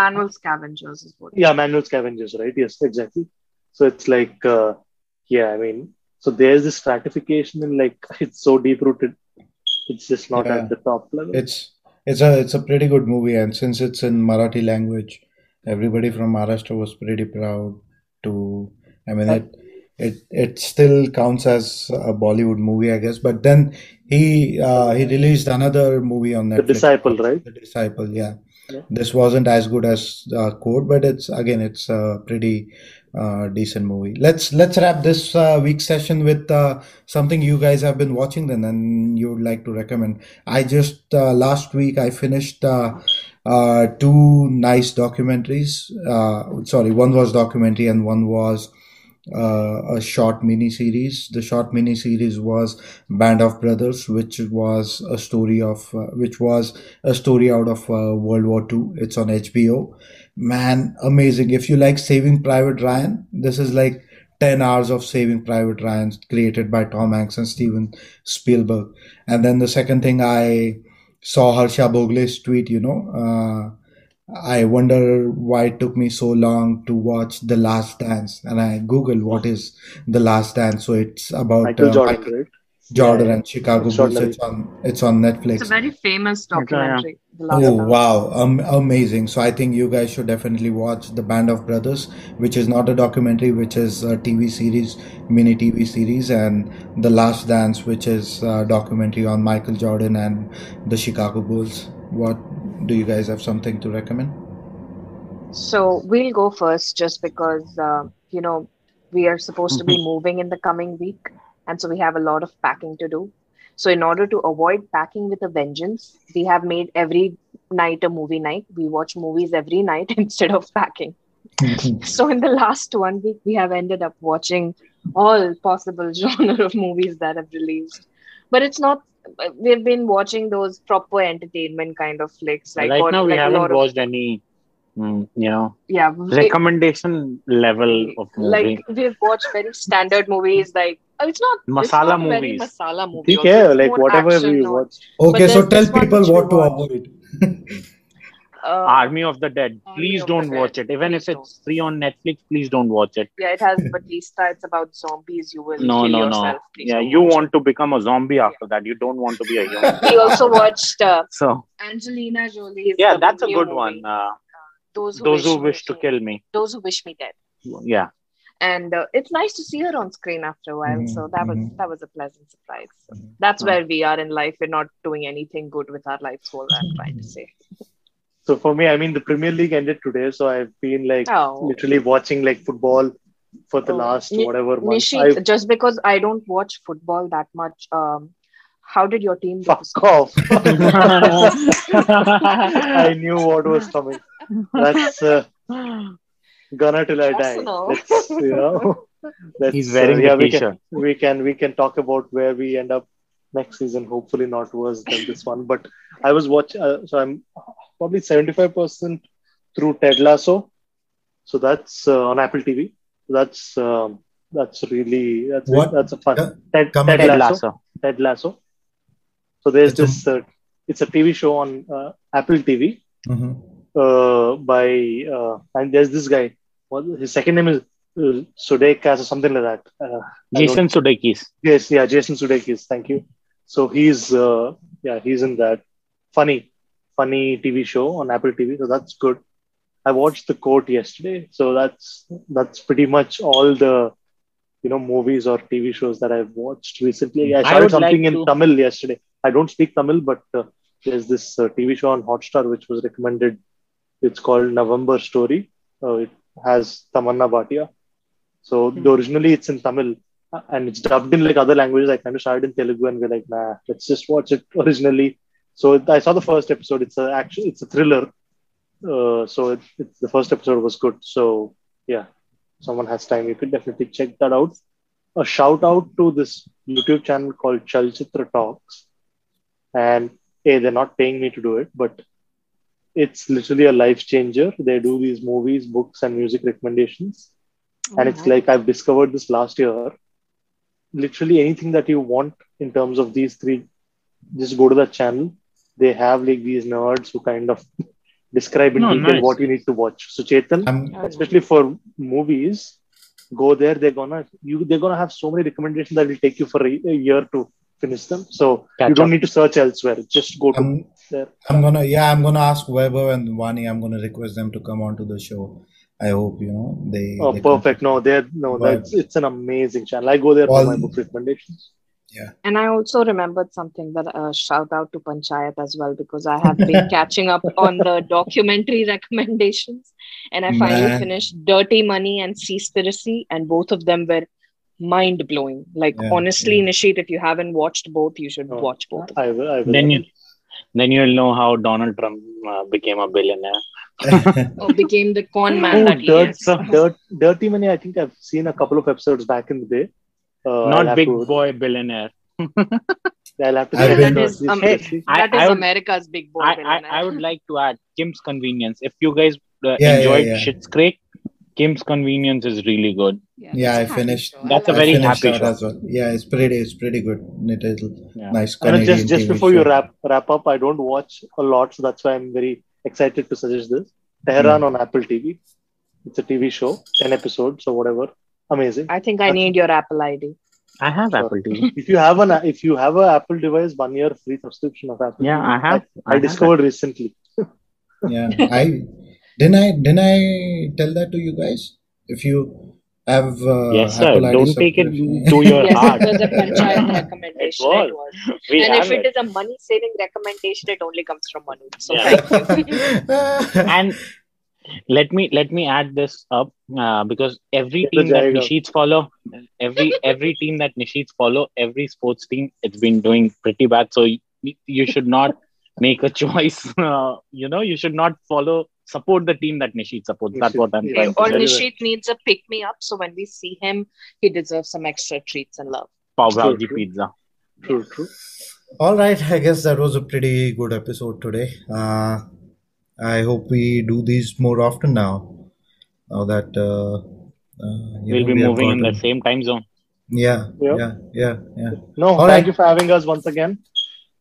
[SPEAKER 2] manual scavengers is what.
[SPEAKER 4] Yeah, manual scavengers, right? Yes, exactly. So it's like, uh, yeah, I mean, so there's this stratification and like it's so deep rooted. It's just not
[SPEAKER 1] Yeah.
[SPEAKER 4] at the top level.
[SPEAKER 1] It's it's a it's a pretty good movie, and since it's in Marathi language, everybody from Maharashtra was pretty proud to. I mean, it it it still counts as a Bollywood movie, I guess. But then he uh, he released another movie on
[SPEAKER 4] that.
[SPEAKER 1] the
[SPEAKER 4] disciple, right?
[SPEAKER 1] The Disciple, yeah. This wasn't as good as uh, Court, but it's again it's a pretty uh, decent movie. Let's let's wrap this uh, week's session with uh, something you guys have been watching then and you would like to recommend. I just uh, last week I finished uh, uh, two nice documentaries. Uh, sorry, one was documentary and one was uh, a short mini series. The short mini series was Band of Brothers, which was a story of uh, which was a story out of uh, World War II. It's on HBO. Man, amazing! If you like Saving Private Ryan, this is like 10 hours of Saving Private Ryan created by Tom Hanks and Steven Spielberg. And then the second thing I saw Harsha Bhogle's tweet, you know, uh, I wonder why it took me so long to watch The Last Dance. And I Googled what is The Last Dance. So it's about
[SPEAKER 4] Michael
[SPEAKER 1] uh,
[SPEAKER 4] Jordan,
[SPEAKER 1] Michael
[SPEAKER 4] right?
[SPEAKER 1] Jordan
[SPEAKER 4] Yeah,
[SPEAKER 1] and Chicago Bulls. It's on, it's on Netflix.
[SPEAKER 2] It's a very famous
[SPEAKER 5] Okay, yeah.
[SPEAKER 2] documentary. The last
[SPEAKER 1] Oh
[SPEAKER 2] Dance.
[SPEAKER 1] wow, um, amazing! So I think you guys should definitely watch the Band of Brothers, which is not a documentary, which is a TV series, mini TV series, and The Last Dance, which is a documentary on Michael Jordan and the Chicago Bulls. What do you guys have something to recommend?
[SPEAKER 2] So we'll go first just because, uh, you know, we are supposed to be moving in the coming week. And so we have a lot of packing to do. So, in order to avoid packing with a vengeance, we have made every night a movie night. We watch movies every night instead of packing. So, in the last one week, we have ended up watching all possible genre of movies that have released. But it's not, we've been watching those proper entertainment kind of flicks. Like,
[SPEAKER 5] right
[SPEAKER 2] what-
[SPEAKER 5] now, we
[SPEAKER 2] like
[SPEAKER 5] haven't
[SPEAKER 2] of,
[SPEAKER 5] watched any, mm, you know,
[SPEAKER 2] yeah, we-
[SPEAKER 5] recommendation level of movie.
[SPEAKER 2] like we've watched very standard movies like oh, it's not it's
[SPEAKER 5] Masala
[SPEAKER 2] not
[SPEAKER 5] movies.
[SPEAKER 2] masala movie
[SPEAKER 4] Okay, like whatever we watch.
[SPEAKER 1] Okay, so tell people what to avoid.
[SPEAKER 2] uh,
[SPEAKER 5] Army of the Dead. Please don't
[SPEAKER 2] Dead.
[SPEAKER 5] watch it. Even
[SPEAKER 2] Please
[SPEAKER 5] if it's free on Netflix, please don't watch it.
[SPEAKER 2] yeah it has bautista it's about zombies you will
[SPEAKER 5] No,
[SPEAKER 2] kill
[SPEAKER 5] no, no.
[SPEAKER 2] yourself Please
[SPEAKER 5] Yeah, you want to become a zombie after that. You don't want to be a human.
[SPEAKER 2] we also watched uh,
[SPEAKER 5] So
[SPEAKER 2] angelina jolie's
[SPEAKER 5] yeah, that's a good
[SPEAKER 2] movie,
[SPEAKER 5] one. Uh,
[SPEAKER 2] those who
[SPEAKER 5] those
[SPEAKER 2] wish,
[SPEAKER 5] who wish to kill me.
[SPEAKER 2] those who wish me dead
[SPEAKER 5] Yeah.
[SPEAKER 2] and uh, it's nice to see her on screen after a while
[SPEAKER 1] Mhm,
[SPEAKER 2] so that was
[SPEAKER 1] mhm.
[SPEAKER 2] that was a pleasant surprise so that's
[SPEAKER 5] Mhm.
[SPEAKER 2] where we are in life we're not doing anything good with our lives what i'm trying to say
[SPEAKER 4] So for me, I mean, the Premier League ended today, so I've been like
[SPEAKER 2] oh
[SPEAKER 4] literally watching like football for the
[SPEAKER 2] Oh,
[SPEAKER 4] last
[SPEAKER 2] Ni-
[SPEAKER 4] whatever month.
[SPEAKER 2] Nishit,
[SPEAKER 4] I
[SPEAKER 2] just because I don't watch football that much, um, how did your team do
[SPEAKER 4] fuck
[SPEAKER 2] this?
[SPEAKER 4] off. I knew what was coming. That's uh, gonna till I die.
[SPEAKER 2] Personal.
[SPEAKER 4] Let's, you know, let's,
[SPEAKER 5] He's wearing
[SPEAKER 4] uh, yeah,
[SPEAKER 5] the
[SPEAKER 4] we can, we can we can talk about where we end up next season. Hopefully not worse than this one. But I was watching, uh, so I'm probably seventy five percent through Ted Lasso. So that's uh, on Apple TV. That's um, that's really that's
[SPEAKER 1] What?
[SPEAKER 4] that's a fun
[SPEAKER 1] Uh,
[SPEAKER 4] Ted, Ted.
[SPEAKER 5] Ted
[SPEAKER 4] Lasso.
[SPEAKER 5] Lasso.
[SPEAKER 4] Ted Lasso. So there's
[SPEAKER 1] It's a-
[SPEAKER 4] this. Uh, it's a TV show on uh, Apple TV
[SPEAKER 1] Mhm.
[SPEAKER 4] uh, by uh, and there's this guy. What his second name is uh, Sudeikis or something like that. Uh,
[SPEAKER 5] Jason Sudeikis.
[SPEAKER 4] Yes, yeah, Jason Sudeikis. Thank you. So he's uh, yeah he's in that. funny, funny TV show on Apple TV. So that's good. I watched The Court yesterday, so that's that's pretty much all the you know movies or TV shows that I've watched recently. I
[SPEAKER 3] I
[SPEAKER 4] started
[SPEAKER 3] would
[SPEAKER 4] something
[SPEAKER 3] like
[SPEAKER 4] in
[SPEAKER 3] to-
[SPEAKER 4] Tamil yesterday. I don't speak Tamil, but uh, there's this uh, TV show on Hotstar which was recommended. It's called November Story. Uh, it has Tamanna Bhatia. So
[SPEAKER 2] Hmm.
[SPEAKER 4] the originally it's in Tamil and it's dubbed in like other languages. I kind of started in Telugu and we're like, nah, let's just watch it originally. So I saw the first episode. It's a action. It's a thriller. Uh, so it, it's the first episode was good. So yeah, someone has time, you could definitely check that out. A shout out to this YouTube channel called Chalchitra Talks, and hey, they're not paying me to do it, but it's literally a life changer. They do these movies, books, and music recommendations, and it's like I've discovered this last year. Literally anything that you want in terms of these three, just go to that channel. They have like these nerds who kind of describe in
[SPEAKER 3] No,
[SPEAKER 4] detail
[SPEAKER 3] nice.
[SPEAKER 4] what you need to watch. So Chetan,
[SPEAKER 1] I'm
[SPEAKER 4] especially for movies, go there. They're gonna you they're gonna have so many recommendations that will take you for a, a year to finish them. So
[SPEAKER 3] Catch
[SPEAKER 4] you don't
[SPEAKER 3] up.
[SPEAKER 4] need to search elsewhere. Just go to
[SPEAKER 1] I'm
[SPEAKER 4] there.
[SPEAKER 1] I'm gonna yeah, I'm gonna ask Weber and Vani. I'm gonna request them to come onto the show. I hope you know they.
[SPEAKER 4] Oh,
[SPEAKER 1] they come.
[SPEAKER 4] perfect. No, they're no,
[SPEAKER 1] But-
[SPEAKER 4] that's it's an amazing channel. I go there for my book recommendations. Yeah.
[SPEAKER 2] And I also remembered something that uh, shout out to Panchayat as well because I have been catching up on the documentary recommendations, and I finally
[SPEAKER 1] Man.
[SPEAKER 2] finished Dirty Money and Seaspiracy, and both of them were mind blowing. Like
[SPEAKER 1] Yeah,
[SPEAKER 2] honestly,
[SPEAKER 1] yeah.
[SPEAKER 2] Nishit, if you haven't watched both, you should
[SPEAKER 4] Oh.
[SPEAKER 2] watch both.
[SPEAKER 4] I will. I will.
[SPEAKER 3] Then you, then you'll know how Donald Trump uh, became a billionaire.
[SPEAKER 2] Or became the con man
[SPEAKER 4] Oh,
[SPEAKER 2] that he
[SPEAKER 4] dirt,
[SPEAKER 2] is.
[SPEAKER 4] dirt, Dirty Money. I think I've seen a couple of episodes back in the day. Uh,
[SPEAKER 3] Not big
[SPEAKER 4] to-
[SPEAKER 3] boy billionaire.
[SPEAKER 4] I'll have to
[SPEAKER 1] I've
[SPEAKER 4] check
[SPEAKER 1] been-
[SPEAKER 4] the
[SPEAKER 2] That is, um,
[SPEAKER 4] Seaspiracy.
[SPEAKER 3] I-
[SPEAKER 2] that is
[SPEAKER 3] I would-
[SPEAKER 2] America's big boy.
[SPEAKER 3] I, I,
[SPEAKER 2] billionaire.
[SPEAKER 3] I would like to add Kim's Convenience. If you guys uh,
[SPEAKER 1] Yeah,
[SPEAKER 3] enjoyed
[SPEAKER 1] yeah, yeah.
[SPEAKER 3] Schitt's Creek, Kim's Convenience is really good.
[SPEAKER 1] Yeah, I
[SPEAKER 2] it's a happy
[SPEAKER 1] finished.
[SPEAKER 2] show.
[SPEAKER 3] That's a very
[SPEAKER 2] it.
[SPEAKER 1] finished
[SPEAKER 3] happy show.
[SPEAKER 1] as well. Yeah, it's pretty. It's pretty good. It is
[SPEAKER 3] Yeah.
[SPEAKER 1] nice Canadian
[SPEAKER 4] just just
[SPEAKER 1] TV
[SPEAKER 4] before you wrap wrap up, I don't watch a lot, so that's why I'm very excited to suggest this. Tehran
[SPEAKER 1] Hmm.
[SPEAKER 4] on Apple TV. It's a TV show, ten episodes or whatever. Amazing.
[SPEAKER 2] I think I need your Apple ID.
[SPEAKER 3] I have
[SPEAKER 4] Sure.
[SPEAKER 3] Apple TV.
[SPEAKER 4] If you have an if you have an Apple device, one year free subscription of Apple.
[SPEAKER 3] Yeah,
[SPEAKER 4] TV.
[SPEAKER 3] I have.
[SPEAKER 4] I,
[SPEAKER 3] have
[SPEAKER 4] discovered recently.
[SPEAKER 1] Yeah, I didn't. I didn't. I tell that to you guys. If you have uh,
[SPEAKER 3] Yes, sir. Don't take it to your
[SPEAKER 2] yes,
[SPEAKER 3] heart.
[SPEAKER 2] it was a Panchayat recommendation.
[SPEAKER 3] was.
[SPEAKER 2] It was.
[SPEAKER 3] We
[SPEAKER 2] and if it
[SPEAKER 3] it.
[SPEAKER 2] is a money saving recommendation, it only comes from Manu. So
[SPEAKER 3] Yeah.
[SPEAKER 2] thank you.
[SPEAKER 3] and let me let me add this up uh, because every
[SPEAKER 4] Get
[SPEAKER 3] team that
[SPEAKER 4] Jaiga.
[SPEAKER 3] Nishits follow, every every team that Nishits follow, every sports team, it's been doing pretty bad. So you, you should not make a choice. Uh, you know, you should not follow support the team that Nishit supports. That's what I'm
[SPEAKER 4] Yeah.
[SPEAKER 3] trying to
[SPEAKER 2] or
[SPEAKER 3] say.
[SPEAKER 4] Very
[SPEAKER 2] Nishit needs a pick me up. So when we see him, he deserves some extra treats and love.
[SPEAKER 3] Pav Bhaji pizza.
[SPEAKER 4] True, true.
[SPEAKER 1] All right, I guess that was a pretty good episode today. Uh, I hope we do these more often now. Now that uh, uh, you
[SPEAKER 3] We'll
[SPEAKER 1] know,
[SPEAKER 3] be
[SPEAKER 1] we
[SPEAKER 3] moving in the same time zone.
[SPEAKER 1] Yeah,
[SPEAKER 4] Yeah.
[SPEAKER 1] yeah, yeah, yeah.
[SPEAKER 4] No,
[SPEAKER 1] All
[SPEAKER 4] thank
[SPEAKER 1] right.
[SPEAKER 4] you for having us once again.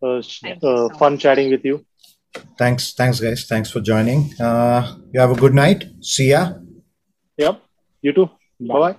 [SPEAKER 4] Uh, sh-
[SPEAKER 2] Thank you
[SPEAKER 4] uh,
[SPEAKER 2] so
[SPEAKER 4] fun
[SPEAKER 2] much.
[SPEAKER 4] chatting with you.
[SPEAKER 1] Thanks, thanks, guys. Thanks for joining. Uh, you have a good night. See ya.
[SPEAKER 4] Yep. You too. Bye bye.